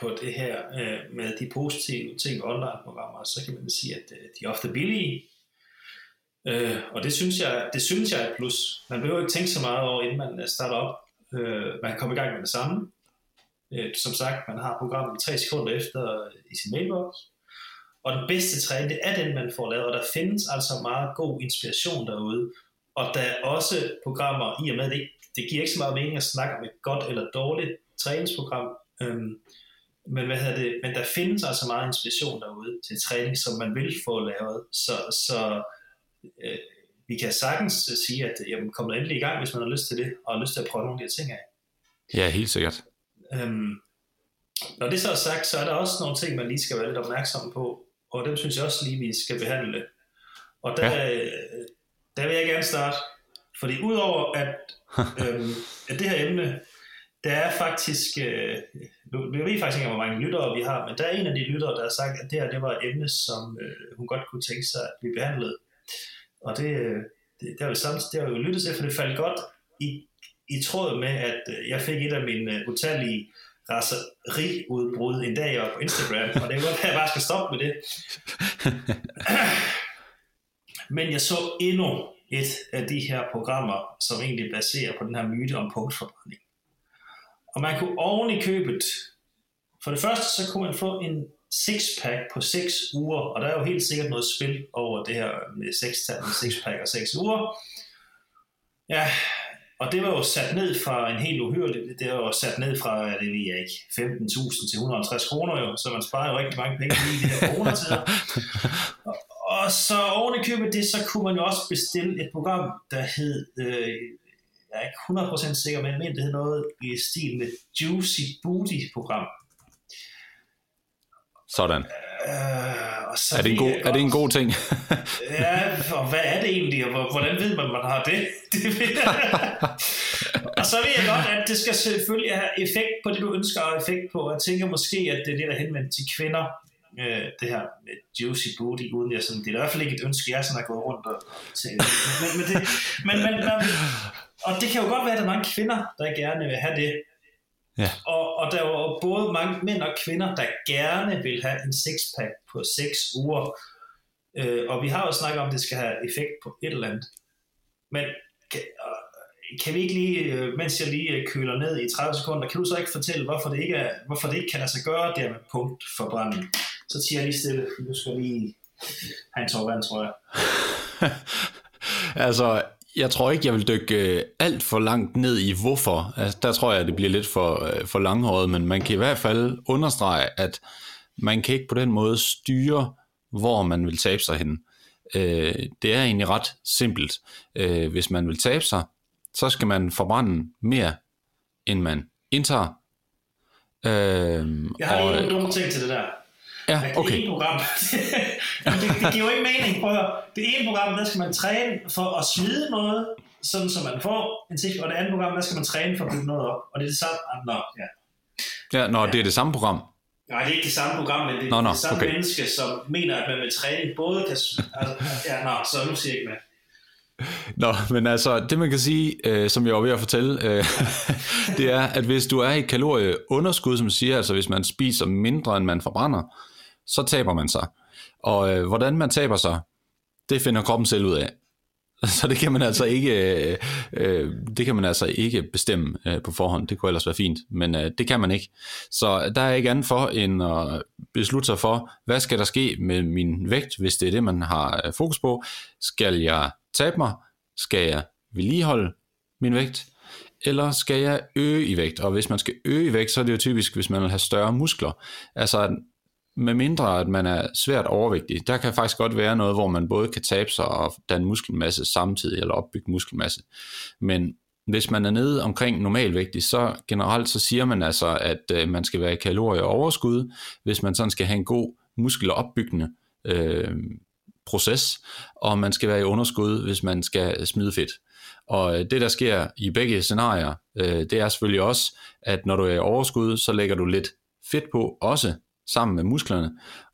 [SPEAKER 1] på det her øh, med de positive ting online-programmer, så kan man sige, at øh, de er ofte billige, Øh, og det synes, jeg, det synes jeg er et plus. Man behøver ikke tænke så meget over, inden man øh, starter op. Øh, man kan komme i gang med det samme. Øh, som sagt, man har programmet tre sekunder efter øh, i sin mailbox. Og den bedste træning, det er den, man får lavet. Og der findes altså meget god inspiration derude. Og der er også programmer, i og med det, det giver ikke så meget mening at snakke om et godt eller dårligt træningsprogram. Øhm, men, hvad hedder det, men der findes altså meget inspiration derude til træning, som man vil få lavet. Så, så øh, vi kan sagtens sige, at jamen, kom endelig i gang, hvis man har lyst til det, og har lyst til at prøve nogle af de ting af.
[SPEAKER 2] Ja, helt sikkert.
[SPEAKER 1] Øhm, når det så er sagt, så er der også nogle ting, man lige skal være lidt opmærksom på, og dem synes jeg også lige, vi skal behandle. Og der, ja. der vil jeg gerne starte, fordi udover at, (laughs) øhm, at det her emne, der er faktisk, øh, nu jeg ved faktisk ikke, hvor mange lyttere vi har, men der er en af de lyttere, der har sagt, at det her det var et emne, som øh, hun godt kunne tænke sig, at vi behandlede. Og det, det, det, har vi samt, det har vi jo lyttet til, for det faldt godt i, i tråd med, at øh, jeg fik et af mine utallige raseriudbrud en dag på Instagram, og det er godt, at jeg bare skal stoppe med det. (laughs) Men jeg så endnu et af de her programmer, som egentlig baserer på den her myte om punktforbrænding. Og man kunne oven i købet, for det første så kunne man få en six-pack på 6 uger, og der er jo helt sikkert noget spil over det her med 6-pack og 6 uger. Ja, og det var jo sat ned fra en helt uhyrlig, det var jo sat ned fra, det ved jeg ikke, 15.000 til 150 kroner jo, så man sparer jo rigtig mange penge i de her coronatider. og, (laughs) og så oven i købet det, så kunne man jo også bestille et program, der hed, øh, jeg er ikke 100% sikker, men det hed noget i stil med Juicy Booty program.
[SPEAKER 2] Sådan. Øh, og så er, det en god, er det en god ting? (laughs)
[SPEAKER 1] ja, og hvad er det egentlig, og hvordan ved man, man har det? (laughs) det (laughs) og så ved jeg godt, at det skal selvfølgelig have effekt på det, du ønsker have effekt på. Jeg tænker måske, at det er det, der er henvendt til kvinder, øh, det her med juicy booty, uden jeg sådan, det er i hvert fald ikke et ønske, jeg sådan har gået rundt og til. Men, men, det, men, men, men, og det kan jo godt være, at der er mange kvinder, der gerne vil have det, Ja. Og, og der er jo både mange mænd og kvinder, der gerne vil have en sixpack på 6 uger. Øh, og vi har jo snakket om, at det skal have effekt på et eller andet. Men kan, kan vi ikke lige, øh, mens jeg lige øh, køler ned i 30 sekunder, kan du så ikke fortælle, hvorfor det ikke, er, hvorfor det ikke kan lade sig gøre der med punktforbrænding? Så siger jeg lige stille, du skal lige have en tår vand, tror jeg. (laughs)
[SPEAKER 2] altså, jeg tror ikke, jeg vil dykke øh, alt for langt ned i hvorfor. Altså, der tror jeg, det bliver lidt for, øh, for langhåret, men man kan i hvert fald understrege, at man kan ikke på den måde styre, hvor man vil tabe sig hen. Øh, det er egentlig ret simpelt. Hvis man vil tabe sig, så skal man forbrænde mere, end man indtager.
[SPEAKER 1] jeg har og, lige nogle ting til det der.
[SPEAKER 2] Ja, okay.
[SPEAKER 1] Det ene program, (laughs) det, det giver jo ikke mening. Prøv at Det ene program, der skal man træne for at smide noget, sådan så man får en ting, og det andet program, der skal man træne for at bygge noget op. Og det er det samme. Ah, nå, ja.
[SPEAKER 2] Ja, nå, det er det samme program.
[SPEAKER 1] Nej, det er ikke det samme program, men det er nå, nå, det samme okay. menneske, som mener, at man vil træne både kan... Altså, ja, nå, så nu siger jeg ikke mere.
[SPEAKER 2] Nå, men altså, det man kan sige, øh, som jeg var ved at fortælle, øh, (laughs) det er, at hvis du er i kalorieunderskud, som siger, altså hvis man spiser mindre, end man forbrænder, så taber man sig. Og øh, hvordan man taber sig, det finder kroppen selv ud af. (laughs) Så det kan man altså ikke, øh, øh, det kan man altså ikke bestemme øh, på forhånd. Det kunne ellers være fint, men øh, det kan man ikke. Så der er ikke andet for end at beslutte sig for, hvad skal der ske med min vægt, hvis det er det, man har øh, fokus på. Skal jeg tabe mig? Skal jeg vedligeholde min vægt? Eller skal jeg øge i vægt? Og hvis man skal øge i vægt, så er det jo typisk, hvis man vil have større muskler. Altså med mindre at man er svært overvægtig, der kan faktisk godt være noget, hvor man både kan tabe sig og danne muskelmasse samtidig, eller opbygge muskelmasse. Men hvis man er nede omkring normalvægtig, så generelt så siger man altså, at øh, man skal være i kalorieoverskud, hvis man sådan skal have en god muskelopbyggende øh, proces, og man skal være i underskud, hvis man skal smide fedt. Og øh, det, der sker i begge scenarier, øh, det er selvfølgelig også, at når du er i overskud, så lægger du lidt fedt på også sammen med musklerne,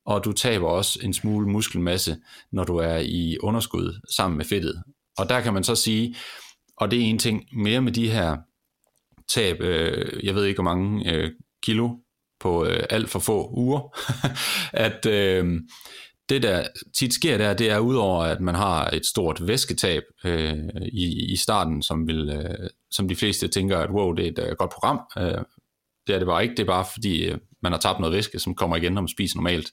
[SPEAKER 2] og du taber også en smule muskelmasse, når du er i underskud sammen med fedtet. Og der kan man så sige, og det er en ting mere med de her tab, øh, jeg ved ikke hvor mange øh, kilo på øh, alt for få uger, (laughs) at øh, det der tit sker der, det er udover at man har et stort væsketab øh, i, i starten, som, vil, øh, som de fleste tænker, at wow, det er et øh, godt program. Øh, det er det bare ikke, det er bare fordi øh, man har tabt noget væske, som kommer igen, når man spiser normalt.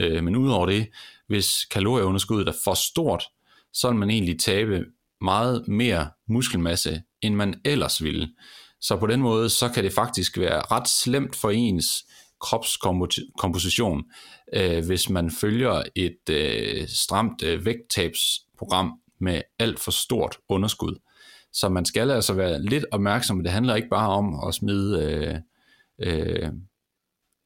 [SPEAKER 2] Øh, men udover det, hvis kalorieunderskuddet er for stort, så vil man egentlig tabe meget mere muskelmasse, end man ellers ville. Så på den måde, så kan det faktisk være ret slemt for ens kropskomposition, øh, hvis man følger et øh, stramt øh, vægttabsprogram med alt for stort underskud. Så man skal altså være lidt opmærksom. Det handler ikke bare om at smide øh, øh,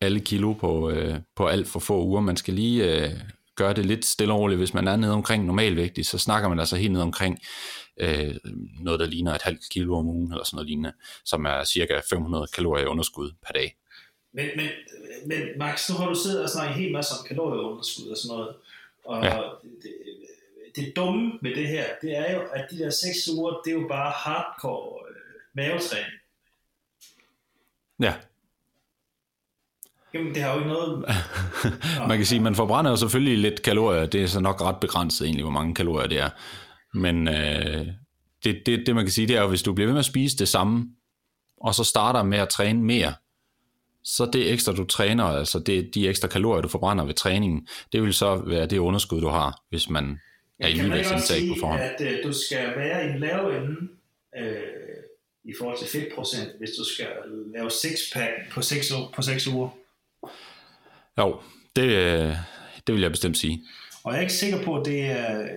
[SPEAKER 2] alle kilo på, øh, på alt for få uger. Man skal lige øh, gøre det lidt stille og roligt. Hvis man er nede omkring normalvægtig, så snakker man altså helt ned omkring øh, noget, der ligner et halvt kilo om ugen, eller sådan noget lignende, som er cirka 500 kalorier underskud per dag.
[SPEAKER 1] Men, men, men Max, nu har du siddet og snakket helt masse om kalorieunderskud og sådan noget, og ja. det, det dumme med det her, det er jo, at de der seks uger, det er jo bare hardcore øh, mavetræning.
[SPEAKER 2] Ja.
[SPEAKER 1] Jamen, det har jo ikke noget... (laughs)
[SPEAKER 2] man kan sige, man forbrænder jo selvfølgelig lidt kalorier. Det er så nok ret begrænset egentlig, hvor mange kalorier det er. Men øh, det, det, det man kan sige, det er jo, hvis du bliver ved med at spise det samme, og så starter med at træne mere, så det ekstra, du træner, altså det, de ekstra kalorier, du forbrænder ved træningen, det vil så være det underskud, du har, hvis man er i ligevægtsindtag på forhånd.
[SPEAKER 1] at øh, du skal være i en lav ende øh, i forhold til fedtprocent, hvis du skal lave six-pack på 6 på seks uger.
[SPEAKER 2] Jo, det, øh, det vil jeg bestemt sige.
[SPEAKER 1] Og jeg er ikke sikker på, at det er, øh,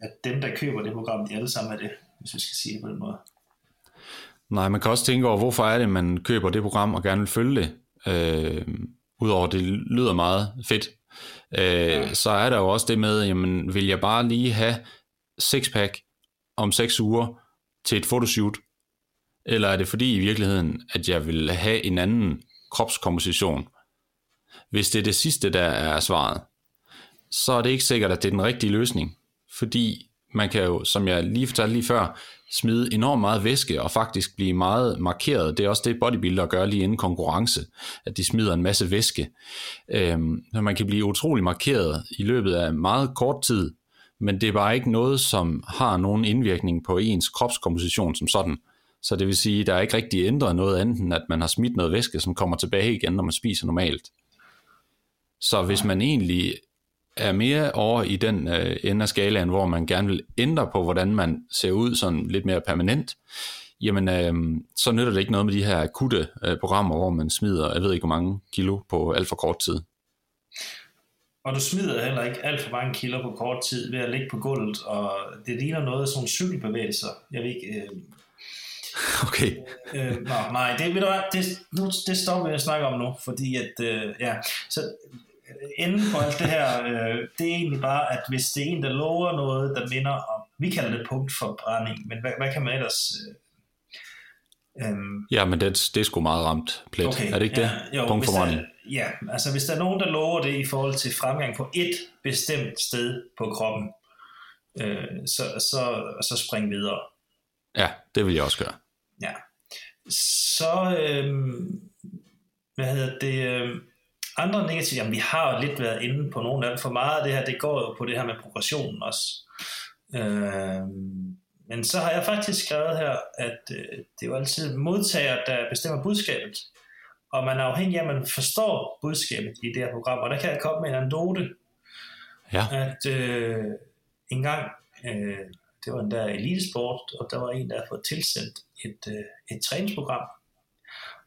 [SPEAKER 1] at dem, der køber det program, de alle sammen er det, hvis vi skal sige det på den måde.
[SPEAKER 2] Nej, man kan også tænke over, hvorfor er det, man køber det program og gerne vil følge det. Øh, Udover det lyder meget fedt, øh, ja. så er der jo også det med, jamen vil jeg bare lige have sixpack om seks uger til et fotoshoot, eller er det fordi i virkeligheden, at jeg vil have en anden kropskomposition, hvis det er det sidste, der er svaret, så er det ikke sikkert, at det er den rigtige løsning. Fordi man kan jo, som jeg lige fortalte lige før, smide enormt meget væske og faktisk blive meget markeret. Det er også det, bodybuilder gør lige inden konkurrence, at de smider en masse væske. Øhm, man kan blive utrolig markeret i løbet af meget kort tid, men det er bare ikke noget, som har nogen indvirkning på ens kropskomposition som sådan. Så det vil sige, at der er ikke rigtig ændret noget andet, end at man har smidt noget væske, som kommer tilbage igen, når man spiser normalt. Så hvis man egentlig er mere over i den øh, ende af skalaen, hvor man gerne vil ændre på, hvordan man ser ud sådan lidt mere permanent, jamen øh, så nytter det ikke noget med de her akutte øh, programmer, hvor man smider, jeg ved ikke hvor mange kilo på alt for kort tid.
[SPEAKER 1] Og du smider heller ikke alt for mange kilo på kort tid ved at ligge på gulvet, og det ligner noget af sådan cykelbevægelser. Jeg ved ikke... Øh, (laughs)
[SPEAKER 2] okay.
[SPEAKER 1] øh, nå, nej, det, ved du det, nu, det stopper vi at snakke om nu, fordi at, øh, ja, så enden på alt det her, øh, det er egentlig bare, at hvis det er en, der lover noget, der minder om, vi kalder det punktforbrænding, men hvad, hvad kan man ellers...
[SPEAKER 2] Øh, øh, ja, men det, det er sgu meget ramt plet. Okay, er det ikke ja, det? Jo, punktforbrænding.
[SPEAKER 1] Der, ja, altså hvis der er nogen, der lover det i forhold til fremgang på et bestemt sted på kroppen, øh, så, så, så spring videre.
[SPEAKER 2] Ja, det vil jeg også gøre.
[SPEAKER 1] Ja. Så, øh, hvad hedder det, øh, andre negative, jamen vi har jo lidt været inde på nogle af dem, for meget af det her, det går jo på det her med progressionen også. Øh, men så har jeg faktisk skrevet her, at øh, det er jo altid modtager, der bestemmer budskabet. Og man er afhængig af, at man forstår budskabet i det her program. Og der kan jeg komme med en anekdote,
[SPEAKER 2] Ja.
[SPEAKER 1] at øh, en gang, øh, det var en der elitesport, og der var en, der havde tilsendt et, øh, et træningsprogram.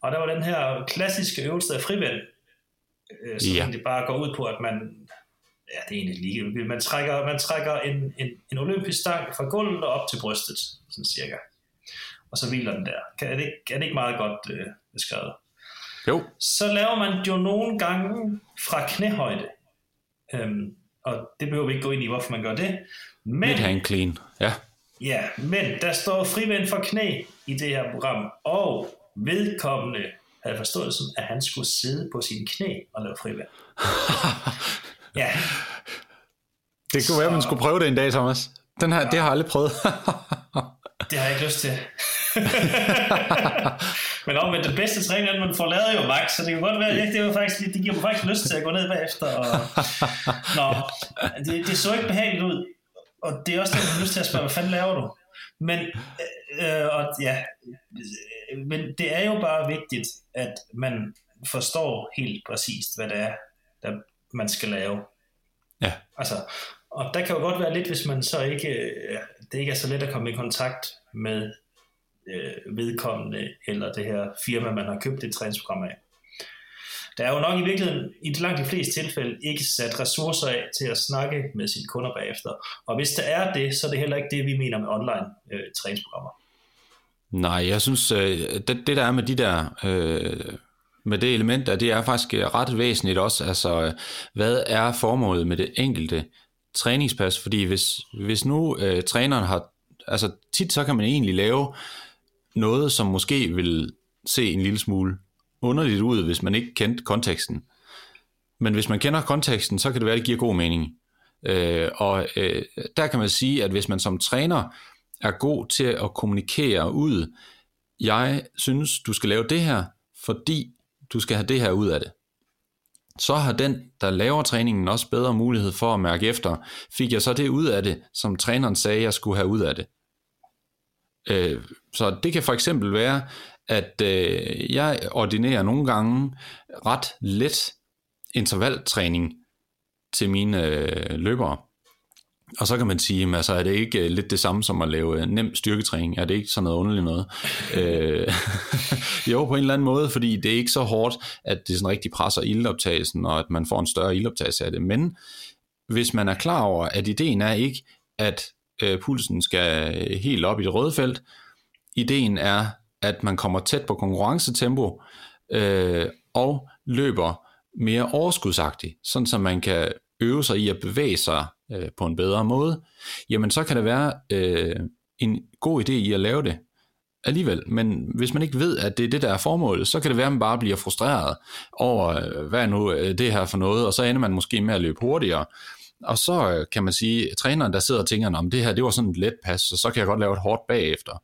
[SPEAKER 1] Og der var den her klassiske øvelse af frivænd, som
[SPEAKER 2] Ja.
[SPEAKER 1] egentlig bare går ud på, at man, ja, det er egentlig ligegyldigt, man trækker, man trækker en, en, en olympisk stang fra gulvet og op til brystet, sådan cirka. Og så hviler den der. Kan- Er det, ikke- er det ikke meget godt øh, beskrevet?
[SPEAKER 2] Jo,
[SPEAKER 1] så laver man det jo nogle gange fra knæhøjde. Øhm, og det behøver vi ikke gå ind i, hvorfor man gør det. Men,
[SPEAKER 2] midt hand clean. Ja.
[SPEAKER 1] ja, men der står frivænd for knæ i det her program, og vedkommende havde forstået som, at han skulle sidde på sine knæ og lave frivænd. (laughs) Ja,
[SPEAKER 2] Det kunne være, at man skulle prøve det en dag, Thomas. Den her, det har jeg aldrig prøvet. (laughs)
[SPEAKER 1] det har jeg ikke lyst til. (laughs) men om det bedste træning, at man får lavet jo max, så det kan godt være, det, det, var faktisk, det giver mig faktisk lyst til at gå ned bagefter. Og, nå, det, det så ikke behageligt ud, og det er også det, jeg har lyst til at spørge, hvad fanden laver du? Men, øh, og, ja, øh, men det er jo bare vigtigt, at man forstår helt præcist, hvad det er, der man skal lave.
[SPEAKER 2] ja.
[SPEAKER 1] Altså, og der kan jo godt være lidt, hvis man så ikke, øh, det ikke er så let at komme i kontakt med øh, vedkommende, eller det her firma, man har købt et træningsprogram af. Der er jo nok i virkeligheden, i de langt de fleste tilfælde, ikke sat ressourcer af til at snakke med sine kunder bagefter. Og hvis der er det, så er det heller ikke det, vi mener med online øh, træningsprogrammer.
[SPEAKER 2] Nej, jeg synes, øh, det, det der er med de der, øh, med det element der, det er faktisk øh, ret væsentligt også. Altså, øh, hvad er formålet med det enkelte træningspas? Fordi hvis, hvis nu øh, træneren har, altså tit så kan man egentlig lave noget, som måske vil se en lille smule underligt ud, hvis man ikke kendte konteksten. Men hvis man kender konteksten, så kan det være, at det giver god mening. Øh, og øh, der kan man sige, at hvis man som træner er god til at kommunikere ud, jeg synes, du skal lave det her, fordi du skal have det her ud af det. Så har den, der laver træningen, også bedre mulighed for at mærke efter, fik jeg så det ud af det, som træneren sagde, jeg skulle have ud af det. Øh, så det kan for eksempel være, at øh, jeg ordinerer nogle gange ret let intervaltræning til mine øh, løbere. Og så kan man sige, jamen, altså, er det ikke øh, lidt det samme som at lave øh, nem styrketræning? Er det ikke sådan noget underligt noget? øh, (laughs) jo, på en eller anden måde, fordi det er ikke så hårdt, at det sådan rigtig presser ildoptagelsen, og at man får en større ildoptagelse af det. Men hvis man er klar over, at ideen er ikke, at øh, pulsen skal øh, helt op i det røde felt, ideen er, at man kommer tæt på konkurrencetempo, øh, og løber mere overskudsagtigt, sådan så man kan øve sig i at bevæge sig øh, på en bedre måde, jamen så kan det være øh, en god idé i at lave det alligevel. Men hvis man ikke ved, at det er det, der er formålet, så kan det være, at man bare bliver frustreret over, øh, hvad er nu øh, det her for noget, og så ender man måske med at løbe hurtigere. Og så øh, kan man sige, at træneren, der sidder og tænker, om det her, det var sådan et let pas, så så kan jeg godt lave et hårdt bagefter.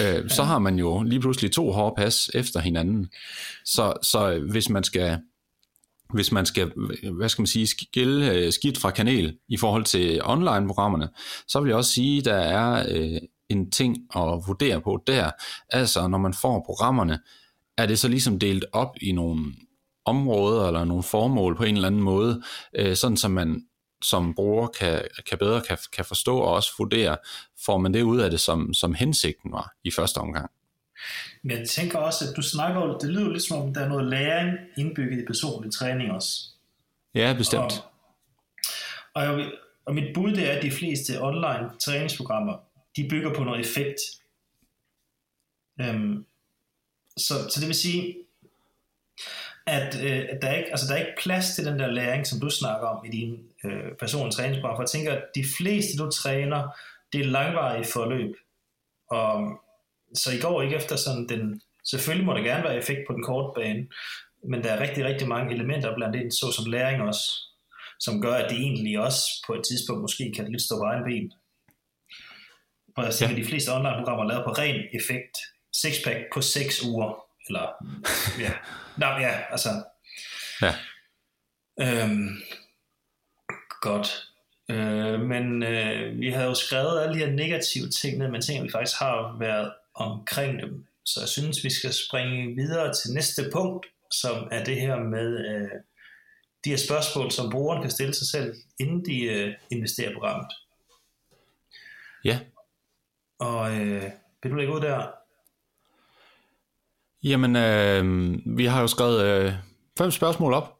[SPEAKER 2] Øh, så har man jo lige pludselig to hårde pas efter hinanden. Så, så hvis man skal hvis man skal, hvad skal man sige, skille øh, skidt fra kanel i forhold til online-programmerne, så vil jeg også sige, at der er øh, en ting at vurdere på der. Altså, når man får programmerne, er det så ligesom delt op i nogle områder eller nogle formål på en eller anden måde, øh, sådan som man som bruger kan, kan bedre kan, kan forstå og også vurdere, får man det ud af det, som, som hensigten var i første omgang.
[SPEAKER 1] Men jeg tænker også, at du snakker det lyder lidt som om, der er noget læring indbygget i personlig træning også.
[SPEAKER 2] Ja, bestemt.
[SPEAKER 1] Og, og, jeg, og mit bud det er, at de fleste online træningsprogrammer, de bygger på noget effekt. Øhm, så, så det vil sige, at, øh, at der, er ikke, altså, der er ikke plads til den der læring, som du snakker om i dine øh, personlige træningsprogram. For jeg tænker, at de fleste, du træner, det er langvarige forløb. Og, så I går ikke efter sådan den... Selvfølgelig må der gerne være effekt på den korte bane, men der er rigtig, rigtig mange elementer blandt andet, såsom læring også. som gør, at det egentlig også på et tidspunkt måske kan lidt stå på egen ben. For jeg tænker, ja. de fleste online-programmer er lavet på ren effekt. Sixpack på 6 uger. Eller, ja. Nå, ja, altså.
[SPEAKER 2] Ja.
[SPEAKER 1] Øhm, godt. Øh, men øh, vi har jo skrevet alle de her negative ting ned, men ting, vi faktisk har været omkring dem. Så jeg synes, vi skal springe videre til næste punkt, som er det her med øh, de her spørgsmål, som brugeren kan stille sig selv, inden de øh, investerer i programmet.
[SPEAKER 2] Ja.
[SPEAKER 1] Og øh, vil du lægge ud der?
[SPEAKER 2] Jamen, øh, vi har jo skrevet øh, fem spørgsmål op,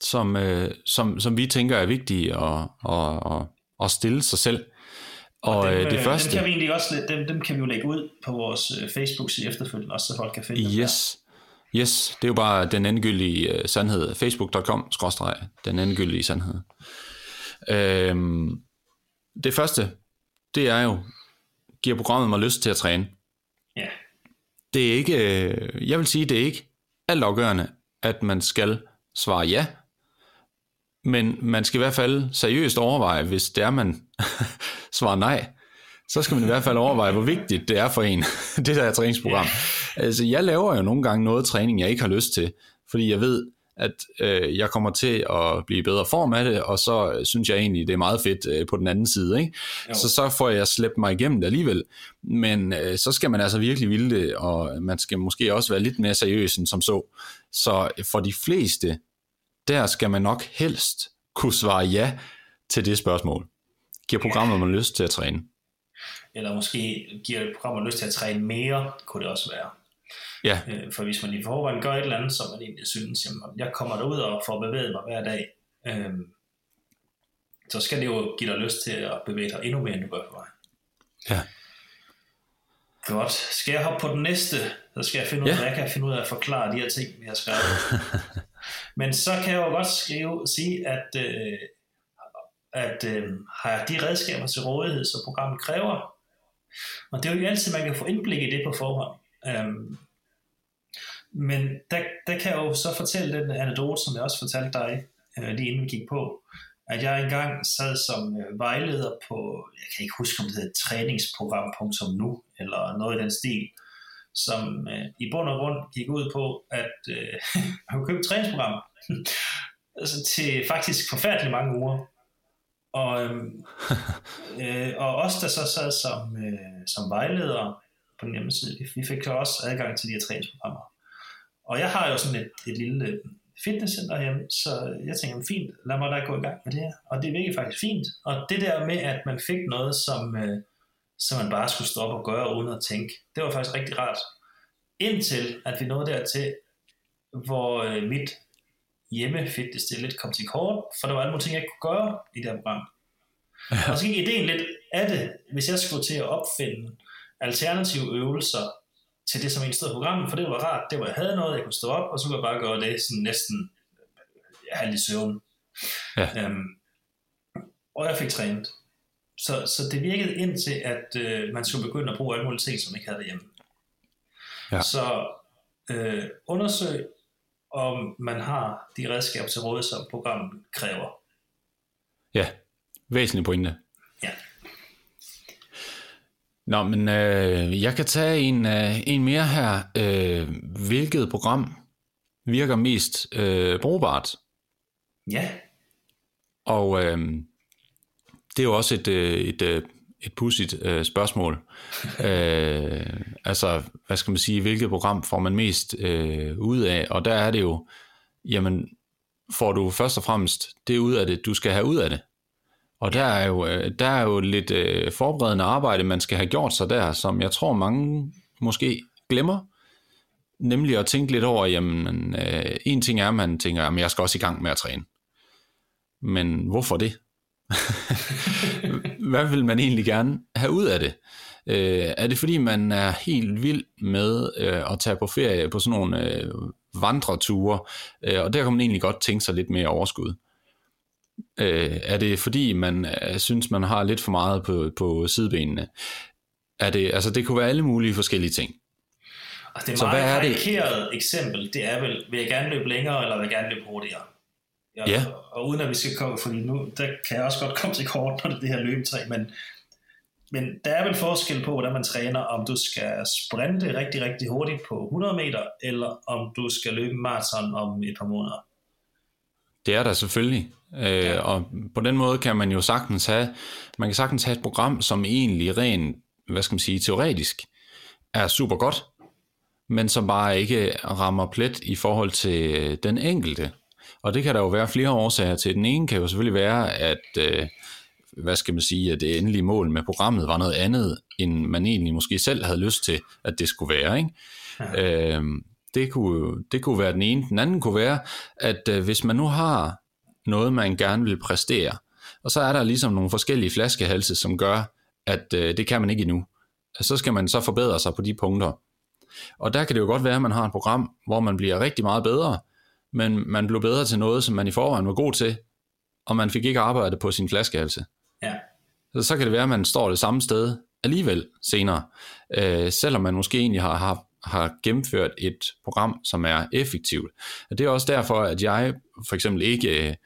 [SPEAKER 2] som, øh, som, som vi tænker er vigtige at, at, at, at stille sig selv.
[SPEAKER 1] Og, og dem, øh, det øh, første... Dem kan, vi egentlig også, dem, dem kan vi jo lægge ud på vores øh, Facebook-side efterfølgende, også så folk kan finde
[SPEAKER 2] yes.
[SPEAKER 1] dem
[SPEAKER 2] Yes. Yes, det er jo bare den endegyldige uh, sandhed. Facebook.com den endegyldige sandhed. Øhm, det første, det er jo, giver programmet mig lyst til at træne?
[SPEAKER 1] Ja.
[SPEAKER 2] Det er ikke, øh, jeg vil sige, det er ikke altafgørende, at man skal svare ja, men man skal i hvert fald seriøst overveje, hvis det er, man (laughs) svarer nej, så skal man i hvert fald overveje, hvor vigtigt det er for en, (laughs) det der træningsprogram. Altså, jeg laver jo nogle gange noget træning, jeg ikke har lyst til, fordi jeg ved, at øh, jeg kommer til at blive bedre form af det, og så synes jeg egentlig, det er meget fedt øh, på den anden side. Ikke? Så så får jeg slæbt mig igennem det alligevel. Men øh, så skal man altså virkelig ville det, og man skal måske også være lidt mere seriøs end som så. Så for de fleste, der skal man nok helst kunne svare ja til det spørgsmål. Giver programmet man lyst til at træne?
[SPEAKER 1] Eller måske giver programmet lyst til at træne mere, kunne det også være.
[SPEAKER 2] Ja.
[SPEAKER 1] Øh, for hvis man i forvejen gør et eller andet, som man egentlig synes, jamen, jeg kommer derud og får bevæget mig hver dag, øh, så skal det jo give dig lyst til at bevæge dig endnu mere, end du gør på vej.
[SPEAKER 2] Ja.
[SPEAKER 1] Godt. Skal jeg hoppe på den næste? Så skal jeg finde ud af, ja. jeg kan finde ud af at forklare de her ting, vi har skrevet. (laughs) Men så kan jeg jo godt skrive, sige, at, øh, at øh, har jeg de redskaber til rådighed, som programmet kræver. Og det er jo ikke altid, man kan få indblik i det på forhånd. Øhm, men der, der kan jeg jo så fortælle den anekdote, som jeg også fortalte dig øh, lige inden vi gik på, at jeg engang sad som øh, vejleder på, jeg kan ikke huske om det hedder træningsprogram.nu, eller noget i den stil, som øh, i bund og grund gik ud på, at øh, (laughs) man et træningsprogram (laughs) altså til faktisk forfærdeligt mange uger. Og, øh, (laughs) øh, og os, der så sad som, øh, som vejledere på den hjemmeside, vi, fik jo også adgang til de her træningsprogrammer. Og jeg har jo sådan et, et lille fitnesscenter hjemme, så jeg tænker, fint, lad mig da gå i gang med det her. Og det virkede faktisk fint. Og det der med, at man fik noget, som, øh, som man bare skulle stoppe og gøre uden at tænke, det var faktisk rigtig rart. Indtil at vi nåede dertil, hvor øh, mit hjemme fitness det lidt kom til kort, for der var alle mulige ting, jeg kunne gøre i det her program. Og så gik ideen lidt af det, hvis jeg skulle til at opfinde alternative øvelser til det, som egentlig stod i programmet, for det var rart, det var, jeg havde noget, jeg kunne stå op, og så kunne jeg bare gøre det sådan næsten halv i søvn. Ja. Øhm, og jeg fik trænet. Så, så det virkede indtil, at øh, man skulle begynde at bruge alle mulige ting, som ikke havde derhjemme. Ja. Så øh, undersøg, om man har de redskaber til råd, som programmet kræver.
[SPEAKER 2] Ja, væsentlig pointe.
[SPEAKER 1] Ja.
[SPEAKER 2] Nå, men øh, jeg kan tage en, øh, en mere her. Øh, hvilket program virker mest øh, brugbart?
[SPEAKER 1] Ja.
[SPEAKER 2] Og øh, det er jo også et, øh, et, øh, et pudsigt øh, spørgsmål. (laughs) øh, altså, hvad skal man sige, hvilket program får man mest øh, ud af? Og der er det jo, jamen, får du først og fremmest det ud af det, du skal have ud af det. Og der er jo, øh, der er jo lidt øh, forberedende arbejde, man skal have gjort sig der, som jeg tror mange måske glemmer. Nemlig at tænke lidt over, jamen øh, en ting er, at man tænker, at jeg skal også i gang med at træne. Men hvorfor det? (laughs) Hvad vil man egentlig gerne have ud af det? Øh, er det fordi, man er helt vild med øh, at tage på ferie på sådan nogle øh, vandreture, øh, og der kan man egentlig godt tænke sig lidt mere overskud? Øh, er det fordi, man øh, synes, man har lidt for meget på, på sidebenene? Er det, altså, det kunne være alle mulige forskellige ting.
[SPEAKER 1] Og det er så meget karikeret det? eksempel, det er vel, vil jeg gerne løbe længere, eller vil jeg gerne løbe hurtigere? Ja,
[SPEAKER 2] Ja.
[SPEAKER 1] Og uden at vi skal komme, fordi nu, der kan jeg også godt komme til kort, når det er det her løbetræ, men, men der er vel forskel på, hvordan man træner, om du skal sprinte rigtig, rigtig hurtigt på 100 meter, eller om du skal løbe maraton om et par måneder.
[SPEAKER 2] Det er der selvfølgelig. Øh, og på den måde kan man jo sagtens have, man kan sagtens have et program, som egentlig rent, hvad skal man sige, teoretisk er super godt, men som bare ikke rammer plet i forhold til den enkelte. Og det kan der jo være flere årsager til. Den ene kan jo selvfølgelig være, at øh, hvad skal man sige, at det endelige mål med programmet var noget andet, end man egentlig måske selv havde lyst til, at det skulle være. Ikke? Ja. Øh, det, kunne, det kunne være den ene. Den anden kunne være, at øh, hvis man nu har noget, man gerne vil præstere, og så er der ligesom nogle forskellige flaskehalse, som gør, at øh, det kan man ikke endnu. Så skal man så forbedre sig på de punkter. Og der kan det jo godt være, at man har et program, hvor man bliver rigtig meget bedre, men man blev bedre til noget, som man i forvejen var god til, og man fik ikke arbejdet på sin flaskehalse.
[SPEAKER 1] Ja.
[SPEAKER 2] Så, så kan det være, at man står det samme sted alligevel senere, øh, selvom man måske egentlig har, har, har gennemført et program, som er effektivt. Og det er også derfor, at jeg for eksempel ikke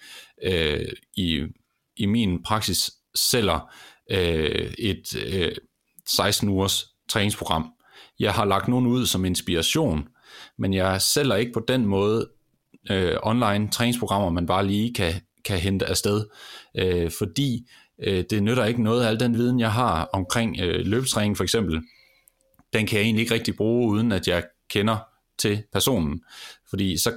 [SPEAKER 2] øh, i, i min praksis sælger øh, et øh, 16 ugers træningsprogram. Jeg har lagt nogen ud som inspiration, men jeg sælger ikke på den måde øh, online træningsprogrammer, man bare lige kan, kan hente afsted, øh, fordi øh, det nytter ikke noget af al den viden, jeg har omkring øh, løbetræning for eksempel. Den kan jeg egentlig ikke rigtig bruge, uden at jeg kender til personen. Fordi så,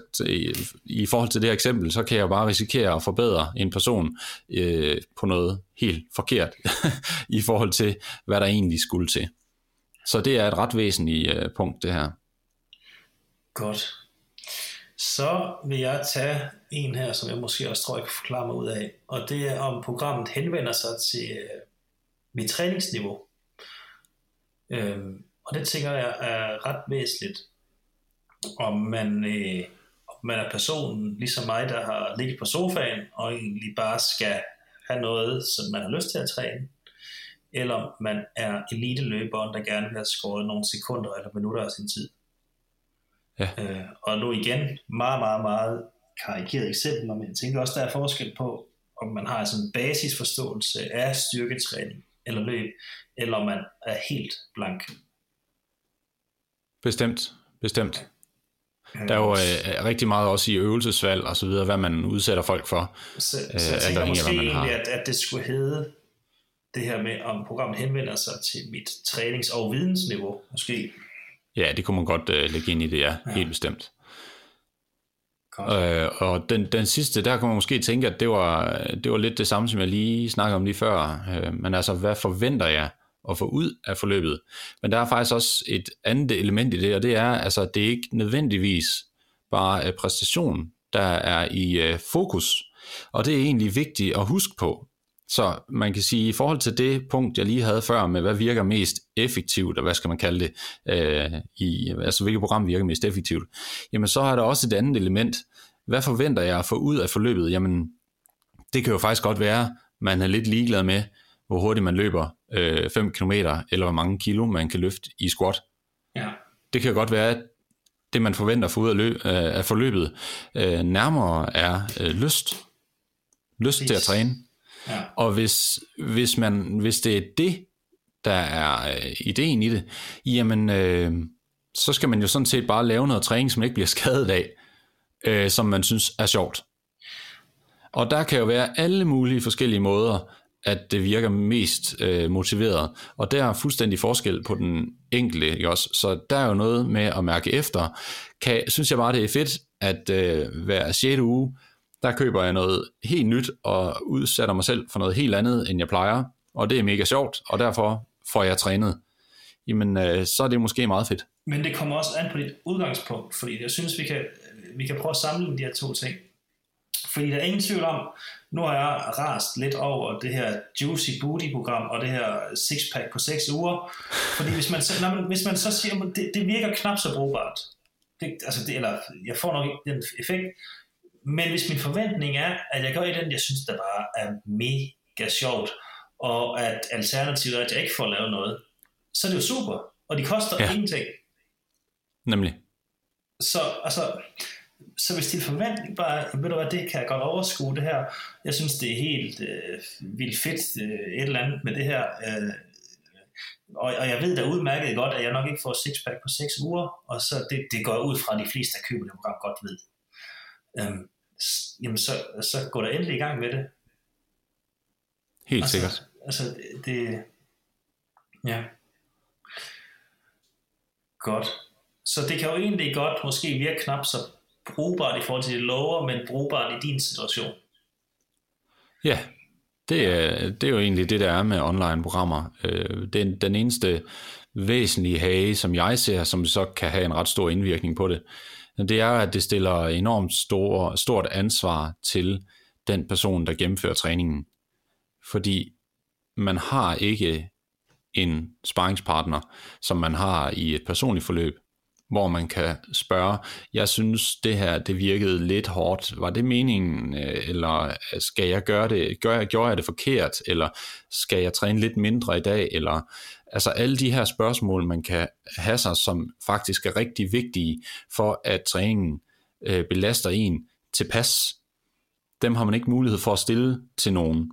[SPEAKER 2] i forhold til det her eksempel, så kan jeg bare risikere at forbedre en person øh, på noget helt forkert (laughs) i forhold til, hvad der egentlig skulle til. Så det er et ret væsentligt øh, punkt, det her.
[SPEAKER 1] Godt. Så vil jeg tage en her, som jeg måske også tror, jeg kan forklare mig ud af. Og det er, om programmet henvender sig til øh, mit træningsniveau. Øhm, og det tænker jeg er ret væsentligt. Om man, øh, om man er personen, ligesom mig, der har ligget på sofaen, og egentlig bare skal have noget, som man har lyst til at træne. Eller om man er eliteløberen, der gerne vil have skåret nogle sekunder eller minutter af sin tid.
[SPEAKER 2] Ja.
[SPEAKER 1] Øh, og nu igen, meget, meget, meget karikeret eksempel, men jeg tænker også, der er forskel på, om man har sådan en basisforståelse af styrketræning eller løb, eller om man er helt blank.
[SPEAKER 2] Bestemt, bestemt. Der er jo øh, rigtig meget også i øvelsesvalg og så videre, hvad man udsætter folk for.
[SPEAKER 1] Så,
[SPEAKER 2] øh,
[SPEAKER 1] så jeg tænker måske
[SPEAKER 2] hvad man har.
[SPEAKER 1] egentlig, at, at det skulle hedde det her med, om programmet henvender sig til mit trænings- og vidensniveau, måske.
[SPEAKER 2] Ja, det kunne man godt øh, lægge ind i det, ja,
[SPEAKER 1] Ja.
[SPEAKER 2] helt bestemt. Øh, og den, den sidste, der kunne man måske tænke, at det var, det var lidt det samme, som jeg lige snakkede om lige før. Øh, men altså, hvad forventer jeg at få ud af forløbet? Men der er faktisk også et andet element i det, og det er, altså, det er ikke nødvendigvis bare øh, præstation, der er i øh, fokus. Og det er egentlig vigtigt at huske på. Så man kan sige, i forhold til det punkt, jeg lige havde før med, hvad virker mest effektivt, og hvad skal man kalde det, øh, i, altså hvilket program virker mest effektivt, jamen så er der også et andet element. Hvad forventer jeg at få ud af forløbet? Jamen, det kan jo faktisk godt være, man er lidt ligeglad med, hvor hurtigt man løber øh, 5 km, eller hvor mange kilo man kan løfte i squat.
[SPEAKER 1] Ja.
[SPEAKER 2] Det kan godt være, at det man forventer få ud af, løb, øh, af forløbet, øh, nærmere er øh, lyst. Lyst til at træne.
[SPEAKER 1] Ja.
[SPEAKER 2] Og hvis, hvis, man, hvis det er det, der er øh, ideen i det, jamen, øh, så skal man jo sådan set bare lave noget træning, som man ikke bliver skadet af, øh, som man synes er sjovt. Og der kan jo være alle mulige forskellige måder, at det virker mest øh, motiveret. Og der er fuldstændig forskel på den enkelte, ikke også? Så der er jo noget med at mærke efter. Kan, synes jeg bare, det er fedt, at øh, hver 6. uge, der køber jeg noget helt nyt og udsætter mig selv for noget helt andet, end jeg plejer. Og det er mega sjovt, og derfor får jeg trænet. Jamen, øh, så er det måske meget fedt.
[SPEAKER 1] Men det kommer også an på dit udgangspunkt, fordi jeg synes, vi kan, vi kan prøve at sammenligne de her to ting. Fordi der er ingen tvivl om, nu har jeg rast lidt over det her Juicy Booty-program og det her six-pack på 6 uger. Fordi hvis man, så, når man, hvis man så siger, at det, det virker knap så brugbart, det, altså det, eller jeg får nok ikke den effekt, men hvis min forventning er, at jeg gør i den, jeg synes, der bare er mega sjovt, og at alternativet er, at jeg ikke får lavet noget, så er det jo super. Og de koster
[SPEAKER 2] Ja.
[SPEAKER 1] ingenting.
[SPEAKER 2] Nemlig.
[SPEAKER 1] Så altså, så hvis din forventning bare, ved du hvad, det kan jeg godt overskue det her, jeg synes det er helt øh, vildt fedt øh, et eller andet med det her, øh, og, og jeg ved da udmærket godt, at jeg nok ikke får sixpack på 6 uger, og så det, det går ud fra, at de fleste, der køber det program, godt ved. Øhm, jamen så, så går der endelig i gang med det.
[SPEAKER 2] Helt altså, sikkert.
[SPEAKER 1] Altså, det, ja. Godt. Så det kan jo egentlig godt måske virke knap så brugbart i forhold til det lover, men brugbart i din situation.
[SPEAKER 2] Ja, det er, det er jo egentlig det, der er med online-programmer. Øh, den, den eneste væsentlige hage, som jeg ser, som så kan have en ret stor indvirkning på det, det er, at det stiller enormt stor, stort ansvar til den person, der gennemfører træningen. Fordi man har ikke en sparringspartner, som man har i et personligt forløb hvor man kan spørge, jeg synes det her, det virkede lidt hårdt, var det meningen, øh, eller øh, skal jeg gøre det, gør jeg, gjorde jeg det forkert, eller skal jeg træne lidt mindre i dag, eller altså alle de her spørgsmål, man kan have sig, som faktisk er rigtig vigtige for, at træningen øh, belaster en tilpas, dem har man ikke mulighed for at stille til nogen.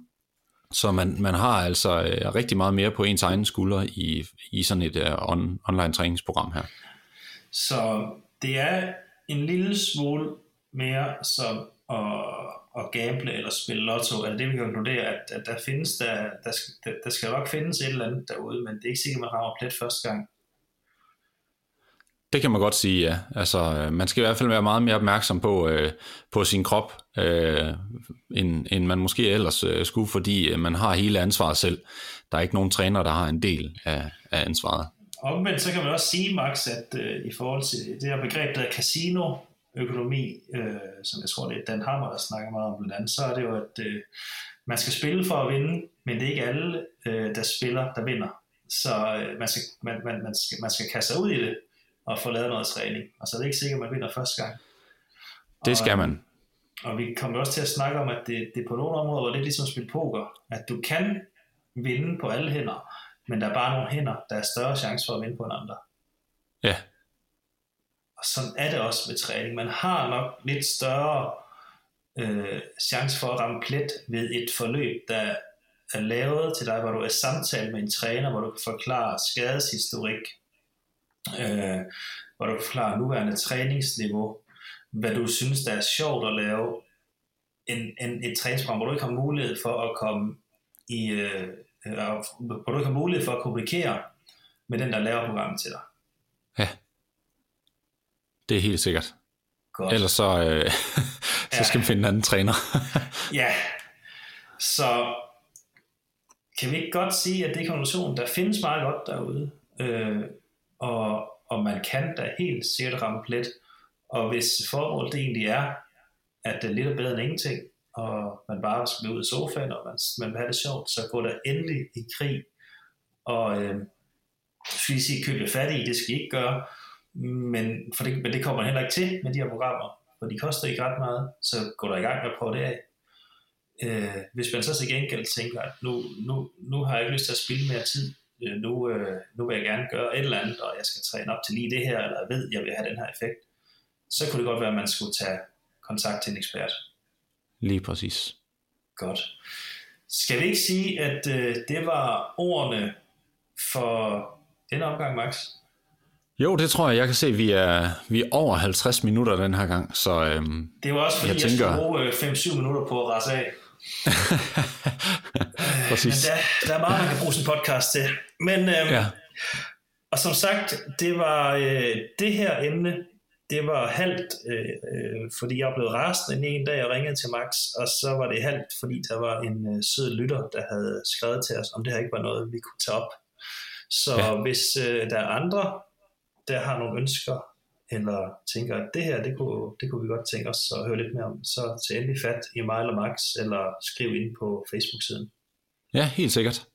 [SPEAKER 2] Så man, man har altså øh, rigtig meget mere på ens egne skuldre i, i sådan et øh, on, online træningsprogram her.
[SPEAKER 1] Så det er en lille smule mere som at, at gamble eller spille lotto, Altså det vi kan konkludere, at, at der findes der, der, skal, der skal nok findes et eller andet derude, men det er ikke sikkert, man rammer plet første gang.
[SPEAKER 2] Det kan man godt sige, ja. Altså, øh, man skal i hvert fald være meget mere opmærksom på, øh, på sin krop, øh, end, end man måske ellers øh, skulle, fordi øh, man har hele ansvaret selv. Der er ikke nogen træner, der har en del af, af ansvaret.
[SPEAKER 1] Omvendt så kan man også sige, Max, at øh, i forhold til det her begreb, der er casinoøkonomi, øh, som jeg tror, det er Dan Hammer, der snakker meget om blandt andet, så er det jo, at øh, man skal spille for at vinde, men det er ikke alle, øh, der spiller, der vinder. Så øh, man, skal, man, man, man, skal, man skal kaste sig ud i det og få lavet noget træning. Og så er det ikke sikkert, at man vinder første gang.
[SPEAKER 2] Det skal man.
[SPEAKER 1] Og, og vi kommer også til at snakke om, at det, det er på nogle områder, hvor det er ligesom at spille poker, at du kan vinde på alle hænder, men der er bare nogle hænder, der er større chance for at vinde på en andre.
[SPEAKER 2] Ja.
[SPEAKER 1] Og sådan er det også med træning. Man har nok lidt større øh, chance for at ramme plet ved et forløb, der er lavet til dig, hvor du er samtale med en træner, hvor du kan forklare skadeshistorik, øh, hvor du kan forklare nuværende træningsniveau, hvad du synes, der er sjovt at lave, en, en, et træningsprogram, hvor du ikke har mulighed for at komme i, øh, øh, hvor du ikke har mulighed for at kommunikere med den, der laver programmet til dig.
[SPEAKER 2] Ja, det er helt sikkert.
[SPEAKER 1] Godt.
[SPEAKER 2] Ellers så, øh, (laughs) så skal ja. man finde en anden træner. (laughs)
[SPEAKER 1] ja, så kan vi ikke godt sige, at det er konklusionen, der findes meget godt derude, øh, og, og man kan da helt sikkert ramme plet, og hvis formålet det egentlig er, at det er lidt bedre end ingenting, og man bare skal ud i sofaen, og man, man vil have det sjovt, så går der endelig i krig. Og øh, skal I sige, fat i, det skal I ikke gøre, men, for det, men det kommer man heller ikke til med de her programmer, for de koster ikke ret meget, så går der i gang med at prøve det af. Øh, hvis man så til gengæld tænker, at nu, nu, nu har jeg ikke lyst til at spille mere tid, øh, nu, øh, nu vil jeg gerne gøre et eller andet, og jeg skal træne op til lige det her, eller jeg ved, jeg vil have den her effekt, så kunne det godt være, at man skulle tage kontakt til en ekspert.
[SPEAKER 2] Lige præcis.
[SPEAKER 1] Godt. Skal vi ikke sige, at øh, det var ordene for den omgang, Max?
[SPEAKER 2] Jo, det tror jeg. Jeg kan se, at vi er, vi er over 50 minutter den her gang. Så, øhm,
[SPEAKER 1] det var også fordi, jeg, jeg tænker... skulle bruge 5-7 øh, minutter på at rase af. (laughs) Præcis. Men der, der er meget, man kan bruge sin podcast til. Men, øhm, ja. Og som sagt, det var øh, det her emne, det var halvt, øh, øh, fordi jeg blev rasende en dag og ringede til Max, og så var det halvt, fordi der var en øh, sød lytter, der havde skrevet til os, om det her ikke var noget, vi kunne tage op. Så ja. hvis øh, der er andre, der har nogle ønsker, eller tænker, at det her, det kunne, det kunne vi godt tænke os at høre lidt mere om, så tag endelig fat i mig eller Max, eller skriv ind på Facebook-siden.
[SPEAKER 2] Ja, helt sikkert.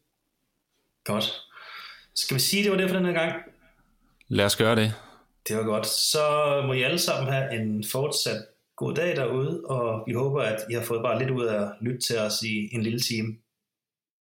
[SPEAKER 1] Godt. Skal vi sige, det var det for den her gang?
[SPEAKER 2] Lad os gøre det.
[SPEAKER 1] Det var godt. Så må I alle sammen have en fortsat god dag derude, og vi håber, at I har fået bare lidt ud af at lytte til os i en lille time.